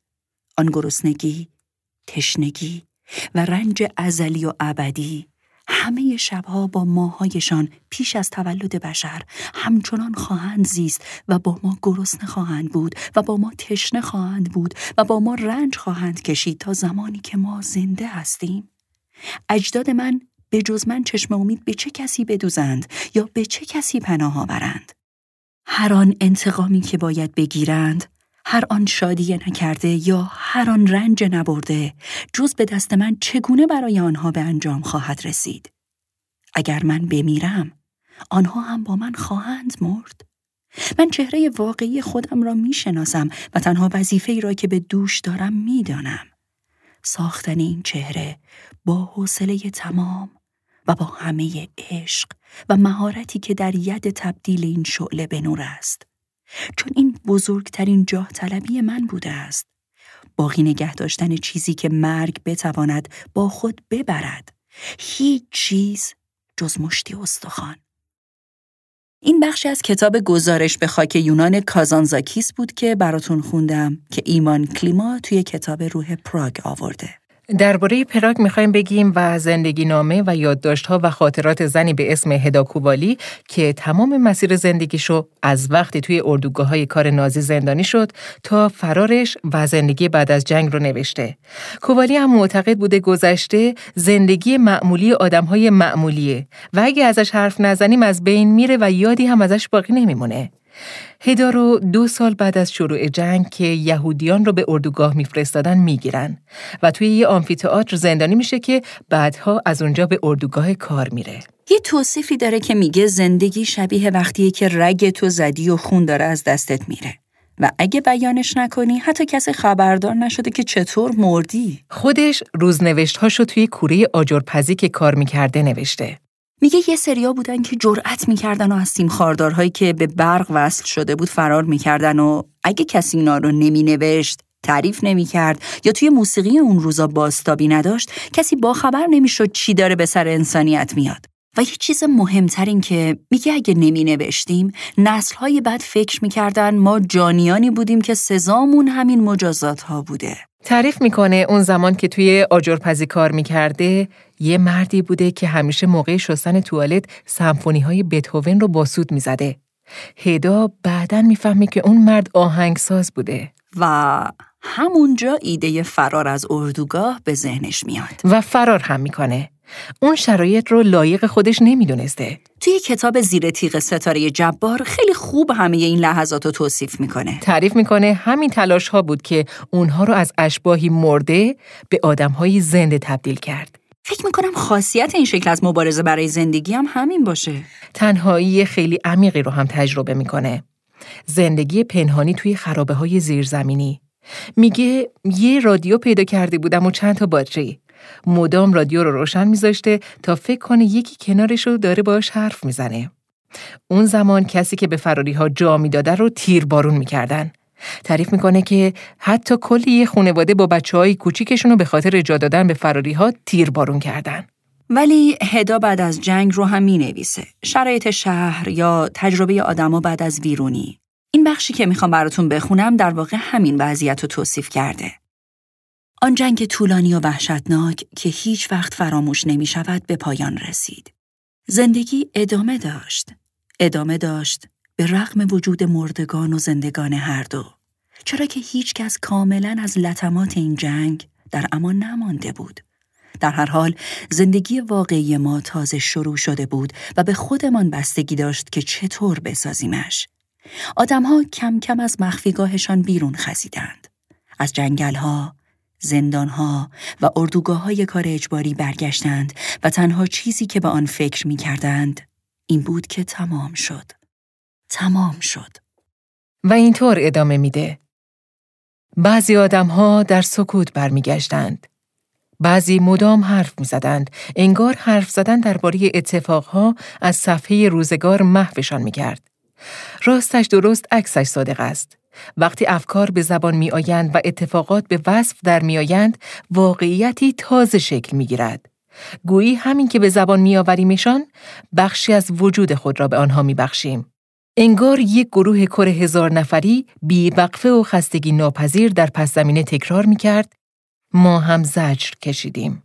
آن گرسنگی، تشنگی و رنج ازلی و ابدی همه شبها با ماهایشان پیش از تولد بشر همچنان خواهند زیست و با ما گرسنه خواهند بود و با ما تشنه خواهند بود و با ما رنج خواهند کشید تا زمانی که ما زنده هستیم. اجداد من به جز من چشم امید به چه کسی بدوزند یا به چه کسی پناه آورند؟ هر آن انتقامی که باید بگیرند هر آن شادی نکرده یا هر آن رنج نبرده جز به دست من چگونه برای آنها به انجام خواهد رسید اگر من بمیرم آنها هم با من خواهند مرد من چهره واقعی خودم را می شناسم و تنها وظیفه ای را که به دوش دارم می دانم. ساختن این چهره با حوصله تمام و با همه عشق و مهارتی که در ید تبدیل این شعله به نور است. چون این بزرگترین جاه طلبی من بوده است. باقی نگه داشتن چیزی که مرگ بتواند با خود ببرد. هیچ چیز جز مشتی استخوان. این بخشی از کتاب گزارش به خاک یونان کازانزاکیس بود که براتون خوندم که ایمان کلیما توی کتاب روح پراگ آورده. درباره پراگ می‌خوایم بگیم و زندگی نامه و یادداشت‌ها و خاطرات زنی به اسم هدا کووالی که تمام مسیر زندگیشو از وقتی توی اردوگاه های کار نازی زندانی شد تا فرارش و زندگی بعد از جنگ رو نوشته. کووالی هم معتقد بوده گذشته زندگی معمولی های معمولیه و اگه ازش حرف نزنیم از بین میره و یادی هم ازش باقی نمیمونه. هدا رو دو سال بعد از شروع جنگ که یهودیان رو به اردوگاه میفرستادن می‌گیرن و توی یه آمفیتئاتر زندانی میشه که بعدها از اونجا به اردوگاه کار میره. یه توصیفی داره که میگه زندگی شبیه وقتیه که رگ تو زدی و خون داره از دستت میره. و اگه بیانش نکنی حتی کسی خبردار نشده که چطور مردی. خودش روزنوشت هاشو توی کوره آجرپزی که کار می‌کرده نوشته. میگه یه سریا بودن که جرأت می‌کردن و از تیم خاردارهایی که به برق وصل شده بود فرار می‌کردن و اگه کسی اینا رو نمینوشت تعریف نمی‌کرد یا توی موسیقی اون روزا باستابی نداشت کسی با خبر نمی‌شد چی داره به سر انسانیت میاد. و یه چیز مهمتر این که میگه اگه نمی نوشتیم نسلهای بعد فکر می‌کردن ما جانیانی بودیم که سزامون همین مجازات ها بوده. تعریف می‌کنه اون زمان که توی آجرپزی کار می‌کرده یه مردی بوده که همیشه موقع شستن توالت سمفونی های بتهوون رو با سود می‌زده. هدا بعدا می‌فهمه که اون مرد آهنگساز بوده. و همونجا ایده فرار از اردوگاه به ذهنش میاد. و فرار هم می‌کنه. اون شرایط رو لایق خودش نمی‌دونسته. توی کتاب زیر تیغ ستاره جبار خیلی خوب همه این لحظات رو توصیف می‌کنه. تعریف می‌کنه همین تلاش ها بود که اونها رو از اشباهی مرده به آدمهایی زنده تبدیل کرد. فکر می‌کنم خاصیت این شکل از مبارزه برای زندگی هم همین باشه. تنهایی خیلی عمیقی رو هم تجربه می‌کنه. زندگی پنهانی توی خرابه های زیرزمینی. میگه یه رادیو پیدا کرده بودم و چند تا باتری. مدام رادیو رو روشن میذاشته تا فکر کنه یکی کنارش رو داره باش حرف می‌زنه. اون زمان کسی که به فراری ها جا می‌داده رو تیر بارون می‌کردن. تعریف می‌کنه که حتی کلی یه خانواده با بچه های کوچیکشون رو به خاطر جا دادن به فراری ها تیر بارون کردن. ولی هدا بعد از جنگ رو هم می نویسه. شرایط شهر یا تجربه آدما بعد از ویرونی. این بخشی که می‌خوام براتون بخونم در واقع همین وضعیت رو توصیف کرده. آن جنگ طولانی و وحشتناک که هیچ وقت فراموش نمی شود به پایان رسید. زندگی ادامه داشت. ادامه داشت به رغم وجود مردگان و زندگان هر دو. چرا که هیچ کس کاملا از لطمات این جنگ در امان نمانده بود. در هر حال زندگی واقعی ما تازه شروع شده بود و به خودمان بستگی داشت که چطور بسازیمش. آدمها کم کم از مخفیگاهشان بیرون خزیدند. از جنگلها، زندانها و اردوگاه های کار اجباری برگشتند و تنها چیزی که به آن فکر می کردند این بود که تمام شد. تمام شد. و اینطور ادامه میده. بعضی آدمها در سکوت برمیگشتند. بعضی مدام حرف می‌زدند. انگار حرف زدن درباره اتفاقها از صفحه روزگار محوشان می‌کرد. راستش درست عکسش صادق است. وقتی افکار به زبان می آیند و اتفاقات به وصف در می آیند، واقعیتی تازه شکل می گیرد. گویی همین که به زبان می آوریمشان، بخشی از وجود خود را به آنها می بخشیم. انگار یک گروه کره هزار نفری بی وقفه و خستگی ناپذیر در پس زمینه تکرار می کرد ما هم زجر کشیدیم.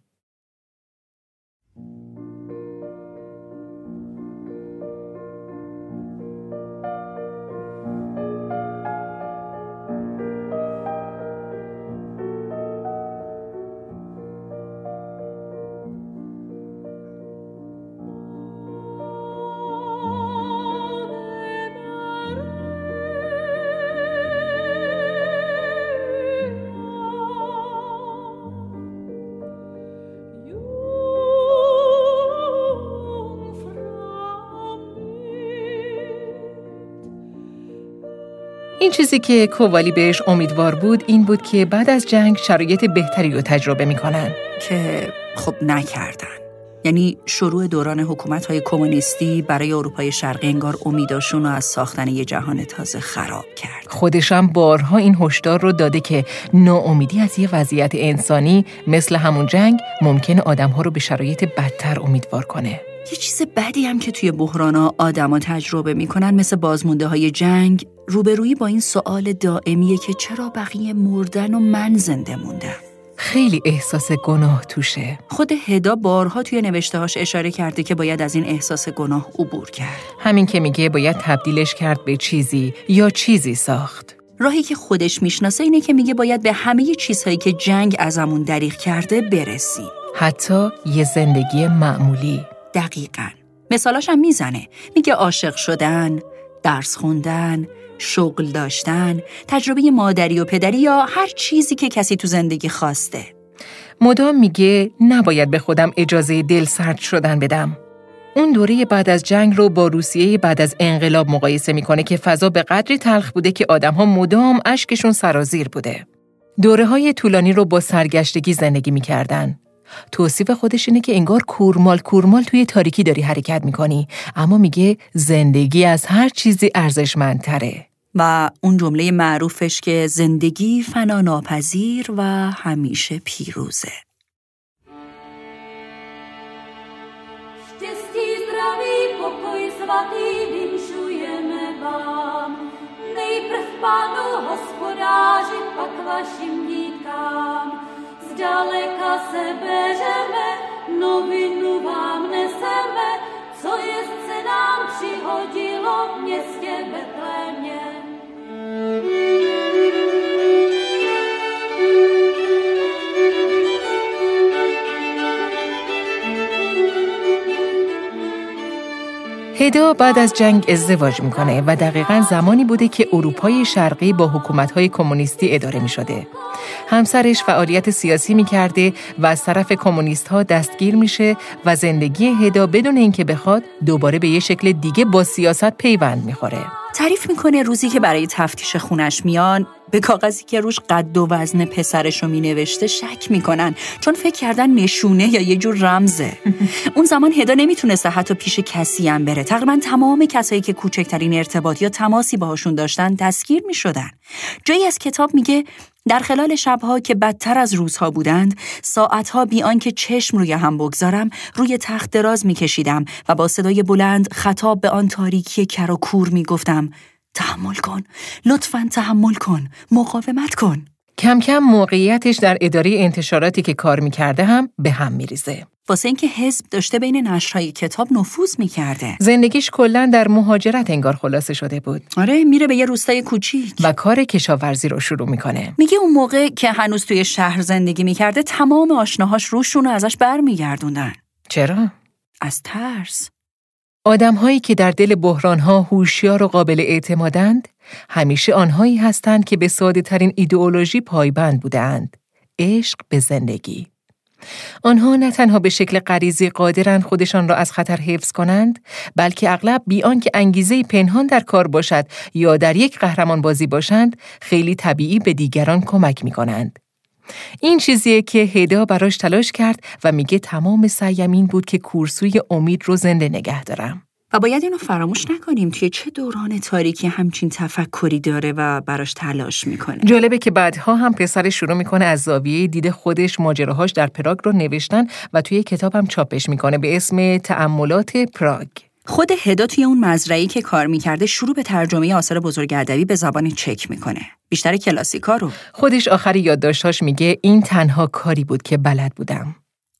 چیزی که کووالی بهش امیدوار بود این بود که بعد از جنگ شرایط بهتری رو تجربه می‌کنن. که خب نکردن. یعنی شروع دوران حکومت های کمونیستی برای اروپای شرقی انگار امیداشون رو از ساختن یه جهان تازه خراب کرد. خودشم بارها این هشدار رو داده که ناامیدی از یه وضعیت انسانی مثل همون جنگ ممکن آدمها رو به شرایط بدتر امیدوار کنه. یه چیز بدی هم که توی بحرانا آدما تجربه می‌کنن مثل بازمونده های جنگ روبرویی با این سوال دائمیه که چرا بقیه مردن و من زنده موندم؟ خیلی احساس گناه توشه. خود هدا بارها توی نوشتهاش اشاره کرده که باید از این احساس گناه عبور کرد. همین که میگه باید تبدیلش کرد به چیزی یا چیزی ساخت. راهی که خودش می‌شناسه اینه که میگه باید به همه چیزهایی که جنگ ازمون دریغ کرده برسیم حتی یه زندگی معمولی. دقیقا مثالاش هم می‌زنه میگه عاشق شدن درس خوندن شغل داشتن تجربه مادری و پدری یا هر چیزی که کسی تو زندگی خواسته مدام میگه نباید به خودم اجازه دل سرد شدن بدم اون دوره بعد از جنگ رو با روسیه بعد از انقلاب مقایسه می‌کنه که فضا به قدری تلخ بوده که آدمها مدام اشکشون سرازیر بوده. دوره های طولانی رو با سرگشتگی زندگی می‌کردن. توصیف خودش اینه که انگار کورمال کورمال توی تاریکی داری حرکت می‌کنی اما میگه زندگی از هر چیزی ارزشمندتره و اون جمله معروفش که زندگی فنا ناپذیر و همیشه پیروزه. Nejprv panu hospodáři, pak vašim. Zdaleka se beřeme, novinu vám neseme, co jest se nám přihodilo v městě Betlémě. هدا بعد از جنگ ازدواج می‌کنه و دقیقا زمانی بوده که اروپای شرقی با حکومتهای کمونیستی اداره می شده. همسرش فعالیت سیاسی می کرده و از طرف کمونیست ها دستگیر میشه و زندگی هدا بدون اینکه بخواد دوباره به یه شکل دیگه با سیاست پیوند می‌خوره. تعریف می‌کنه روزی که برای تفتیش خونش میان به کاغذی که روش قد و وزن پسرش رو مینوشته شک می‌کنن. چون فکر کردن نشونه یا یه جور رمزه. <laughs> اون زمان هدا نمی‌تونسته حتی پیش کسی هم بره. تقریبا تمام کسایی که کوچکترین ارتباط یا تماسی باهاشون داشتن دستگیر می‌شدن. جایی از کتاب میگه در خلال شبها که بدتر از روزها بودند ساعتها بی آنکه چشم روی هم بگذارم روی تخت دراز میکشیدم و با صدای بلند خطاب به آن تاریکی کر و کور می‌گفتم تحمل کن. لطفا تحمل کن. مقاومت کن. کم کم موقعیتش در اداره انتشاراتی که کار می‌کرده هم به هم میریزه. واسه اینکه حزب داشته بین نشرهای کتاب نفوذ می‌کرده. زندگیش کلا در مهاجرت انگار خلاصه شده بود. آره میره به یه روستای کوچیک. و کار کشاورزی رو شروع می‌کنه. میگه اون موقع که هنوز توی شهر زندگی می‌کرده تمام آشناهاش روشون رو ازش برمیگردوندن. چرا؟ از ترس. آدمهایی که در دل بحرانها هوشیار و قابل اعتمادند همیشه آنهایی هستند که به ساده ترین ایدئولوژی پایبند بودند عشق به زندگی. آنها نه تنها به شکل غریزی قادرند خودشان را از خطر حفظ کنند بلکه اغلب بیان که انگیزه پنهان در کار باشد یا در یک قهرمان بازی باشند خیلی طبیعی به دیگران کمک می کنند. این چیزیه که هدا براش تلاش کرد و میگه تمام سعیم این بود که کورسوی امید رو زنده نگه دارم. و باید اینو فراموش نکنیم توی چه دوران تاریکی همچین تفکری داره و براش تلاش می‌کنه جالبه که بعدها هم پسر شروع می‌کنه از زاویه دید خودش ماجراهاش در پراگ رو نوشتن و توی کتاب هم چاپش می‌کنه به اسم تأملات پراگ خود هدا توی اون مزرعی که کار می‌کرده شروع به ترجمه آثار بزرگ به زبان چک می‌کنه بیشتر کلاسیکا رو خودش آخری یادداشتاش میگه این تنها کاری بود که بلد بودم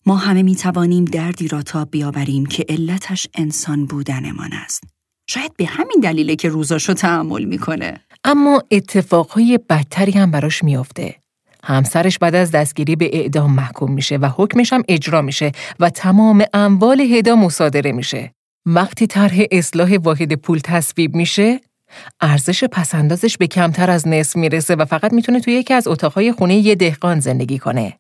ما همه می توانیم دردی را تا بیاوریم که علتش انسان بودنمان است. شاید به همین دلیله که روزاشو تحمل می‌کنه. اما اتفاقهای بدتری هم براش میافته. همسرش بعد از دستگیری به اعدام محکوم میشه و حکمش هم اجرا میشه و تمام اموال هدا مصادره میشه. وقتی طرح اصلاح واحد پول تصویب میشه، ارزش پسندازش به کمتر از نصف می‌رسه و فقط می‌تونه توی یکی از اتاقهای خونه یه دهقان زندگی کنه.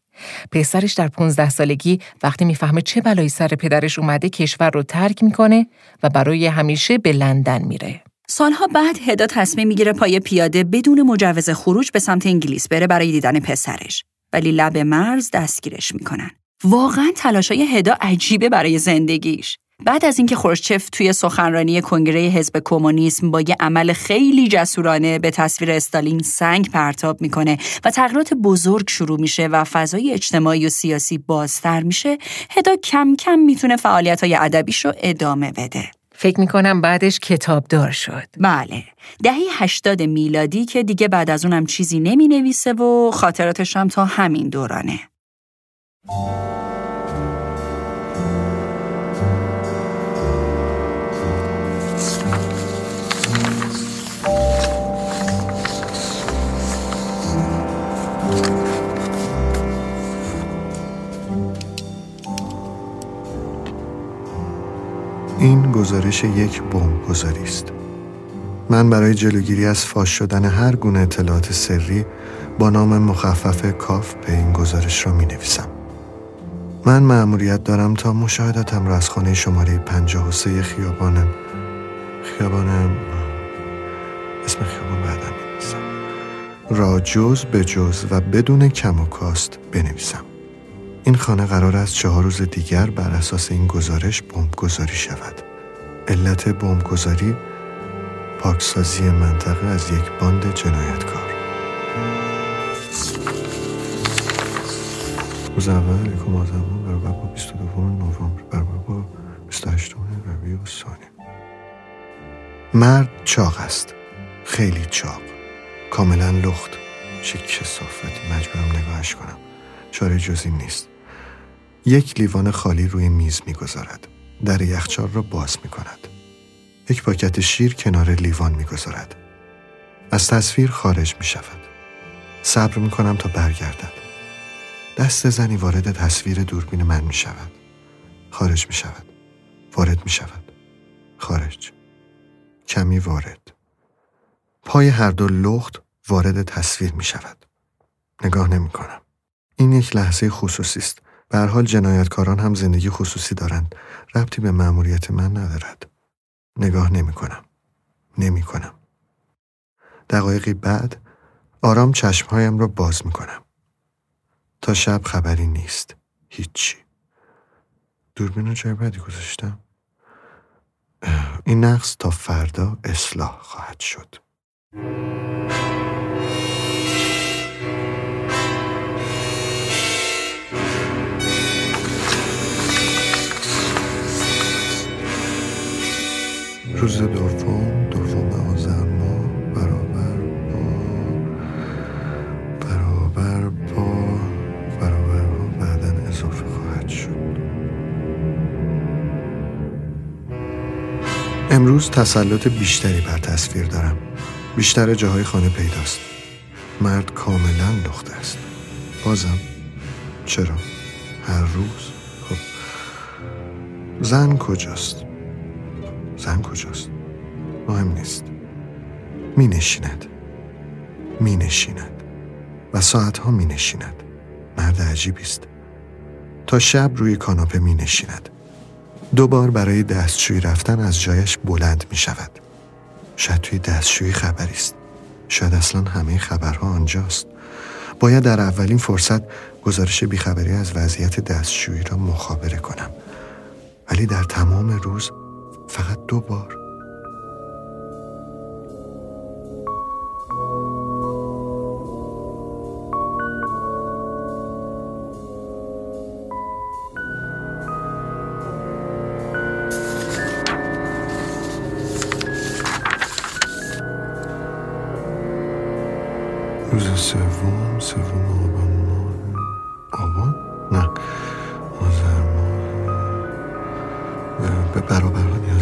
پسرش در 15 سالگی وقتی می‌فهمه چه بلایی سر پدرش اومده کشور رو ترک می‌کنه و برای همیشه به لندن میره. سالها بعد هدا تصمیم می‌گیره پای پیاده بدون مجوز خروج به سمت انگلیس بره برای دیدن پسرش. ولی لب مرز دستگیرش می‌کنن. واقعا تلاشای هدا عجیبه برای زندگیش. بعد از اینکه خورشچف توی سخنرانی کنگره حزب کمونیسم با یه عمل خیلی جسورانه به تصویر استالین سنگ پرتاب می‌کنه و تغییرات بزرگ شروع میشه و فضای اجتماعی و سیاسی بازتر میشه هدا کم کم می‌تونه فعالیت های ادبیش رو ادامه بده. فکر می‌کنم بعدش کتابدار شد. بله. دهه هشتاد میلادی که دیگه بعد از اونم چیزی نمی نویسه و خاطراتش هم تا همین دورانه. این گزارش یک بمب گذاری است. من برای جلوگیری از فاش شدن هر گونه اطلاعات سری با نام مخفف کاف به این گزارش را می نویسم. من مأموریت دارم تا مشاهداتم را از خانه شماره 53 خیابانم خیابانم اسم خیابان بعدم را جز به جز و بدون کم و کاست بنویسم. این خانه قرار است چهار روز دیگر بر اساس این گزارش گذاری شود. علت گذاری پاکسازی منطقه از یک باند جنایتکار. روز اول یکم آزمان برابر با 22 نوامبر برابر با 28 ربیع و ثانی مرد چاق است. خیلی چاق. کاملا لخت. چه کسافتی مجبورم نگاهش کنم. چاره جزی نیست. یک لیوان خالی روی میز می‌گذارد. در یخچال را باز می کند. یک پاکت شیر کنار لیوان می‌گذارد. از تصویر خارج می شود. صبر می کنم تا برگردد. دست زنی وارد تصویر دوربین من می شود. خارج می شود. وارد می شود. خارج. کمی وارد. پای هر دو لخت وارد تصویر می شود. نگاه نمی کنم. این یک لحظه خصوصی است. به حال جنایتکاران هم زندگی خصوصی دارند. ربطی به مأموریت من ندارد. نگاه نمی کنم. نمی کنم. دقایقی بعد آرام چشمهایم را باز می کنم. تا شب خبری نیست. هیچی. دوربین رو جای بدی گذاشتم. این نقص تا فردا اصلاح خواهد شد. روز دوم دوم آذر ماه برابر با برابر با برابر با بعدا اضافه خواهد شد. امروز تسلط بیشتری بر تصویر دارم. بیشتر جاهای خانه پیداست. مرد کاملا لخته است. بازم. چرا؟ هر روز؟ خب. زن کجاست؟ زن کجاست؟ مهم نیست. می نشیند می نشیند و ساعتها می نشیند مرد عجیبی است. تا شب روی کاناپه می نشیند دو بار برای دستشویی رفتن از جایش بلند می شود شاید توی دستشویی خبری است. شاید اصلا همه خبرها آنجاست. باید در اولین فرصت گزارش بیخبری از وضعیت دستشویی را مخابره کنم. ولی در تمام روز فقط دو بار.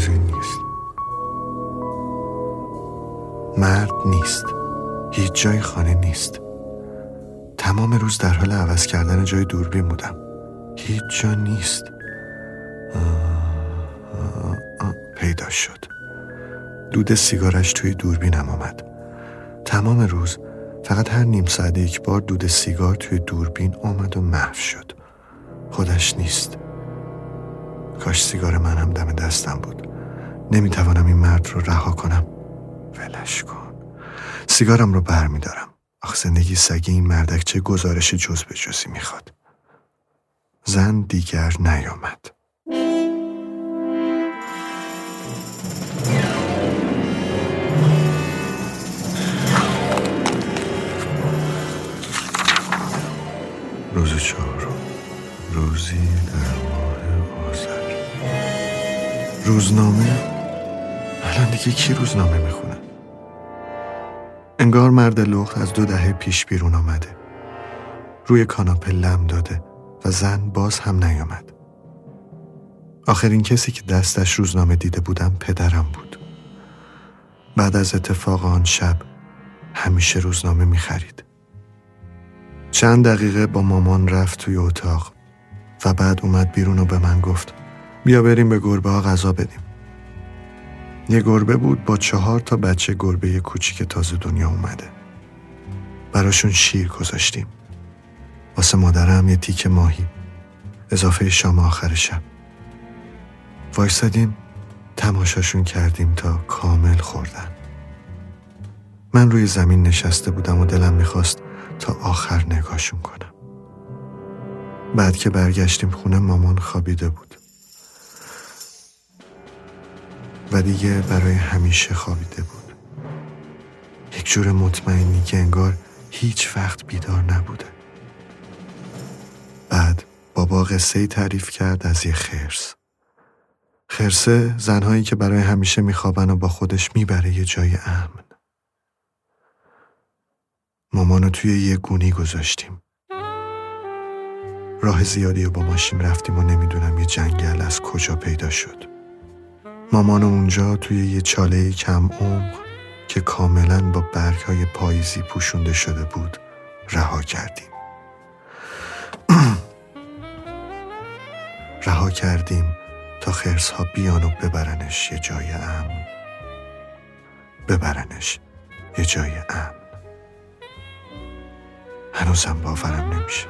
نیازی نیست. مرد نیست. هیچ جای خانه نیست. تمام روز در حال عوض کردن جای دوربین بودم. هیچ جا نیست. آه، آه، آه، پیدا شد. دود سیگارش توی دوربینم آمد. تمام روز فقط هر نیم ساعت یک بار دود سیگار توی دوربین آمد و محو شد. خودش نیست. کاش سیگار من هم دم دستم بود. نمی‌توانم این مرد رو رها کنم. ولش کن. سیگارم رو بر میدارم آخه زندگی سگی این مردک چه گزارش جز به جزی می‌خواد. زن دیگر نیامد. روز چهارم. روزی در ماه آذر. روزنامه الان دیگه کی روزنامه می‌خونه؟ انگار مرد لخت از دو دهه پیش بیرون آمده. روی کاناپه لم داده و زن باز هم نیامد. آخرین کسی که دستش روزنامه دیده بودم پدرم بود. بعد از اتفاق آن شب همیشه روزنامه می‌خرید. چند دقیقه با مامان رفت توی اتاق و بعد اومد بیرون و به من گفت بیا بریم به گربه ها غذا بدیم. یه گربه بود با چهار تا بچه گربه کوچیک تازه دنیا اومده. براشون شیر گذاشتیم. واسه مادرم یه تیک ماهی. اضافه شام آخر شب. وایسادیم تماشاشون کردیم تا کامل خوردن. من روی زمین نشسته بودم و دلم می‌خواست تا آخر نگاهشون کنم. بعد که برگشتیم خونه مامان خوابیده بود. و دیگه برای همیشه خوابیده بود. یک جور مطمئنی که انگار هیچ وقت بیدار نبوده. بعد بابا قصه تعریف کرد از یه خرس. خرسه زنهایی که برای همیشه میخوابن و با خودش می‌بره یه جای امن. مامانو توی یه گونی گذاشتیم. راه زیادی رو با ماشین رفتیم و نمی‌دونم یه جنگل از کجا پیدا شد. مامانو اونجا توی یه چاله کم عمق که کاملا با برگ های پاییزی پوشونده شده بود رها کردیم. <clears throat> رها کردیم تا خرس ها بیان و ببرنش یه جای امن. ببرنش یه جای امن. هنوزم باورم نمیشه.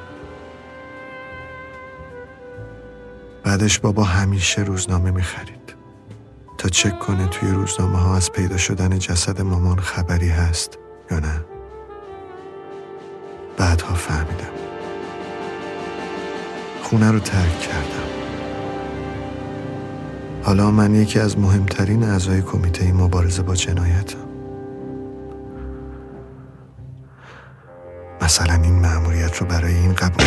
بعدش بابا همیشه روزنامه می‌خرید. تا چک کنه توی روزنامه ها از پیدا شدن جسد مامان خبری هست یا نه. بعدها فهمیدم. خونه رو ترک کردم. حالا من یکی از مهمترین اعضای کمیته مبارزه با جنایتم. مثلا این مأموریت رو برای این قبول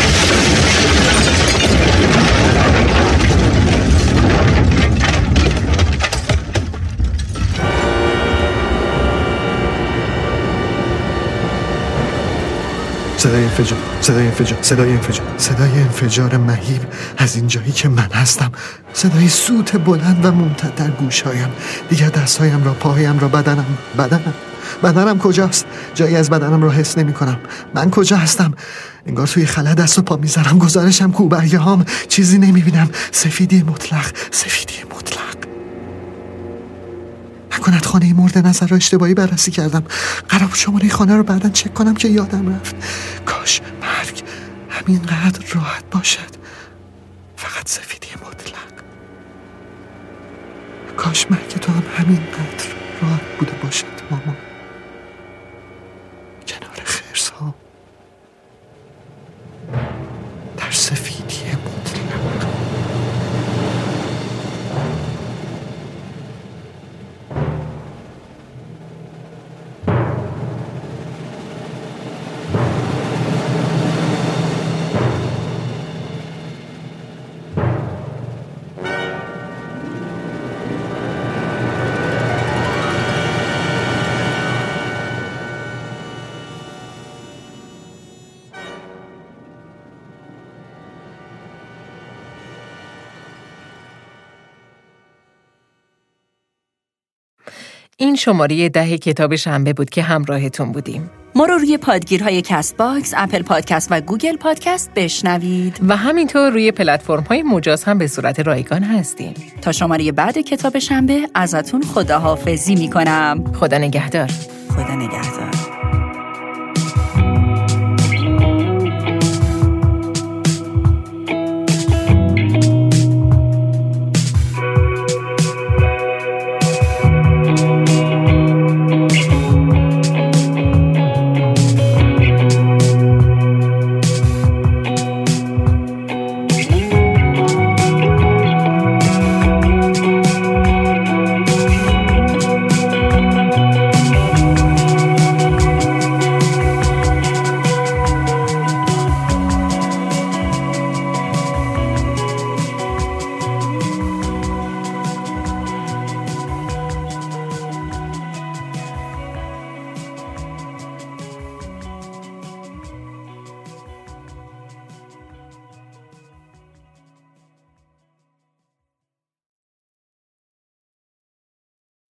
صدای انفجار صدای انفجار صدای انفجار صدای انفجار مهیب از این جایی که من هستم. صدای سوت بلند و ممتد در گوشهایم. دیگر دستهایم را پاهایم را بدنم بدنم. بدنم کجاست؟ جایی از بدنم را حس نمی کنم. من کجا هستم؟ انگار توی خلا دست و پا می‌ذارم گزارشم کوبرگه هام چیزی نمی بینم. سفیدی مطلق سفیدی مطلق. نکند خانه مورد نظر را اشتباهی بررسی کردم. قرار بود شماره خانه رو بعدا چک کنم که یادم رفت. کاش مرگ همینقدر راحت باشد. فقط سفیدی مطلق. کاش مرگ تو هم همینقدر راحت بوده باشد ماما این شماره ده کتاب شنبه بود که همراهتون بودیم. ما رو روی پادگیرهای CastBox، Apple Podcast و Google Podcast بشنوید و همینطور روی پلتفرم های مجاز هم به صورت رایگان هستیم. تا شماره بعد کتاب شنبه ازتون خداحافظی می‌کنم خدا نگهدار. خدا نگهدار.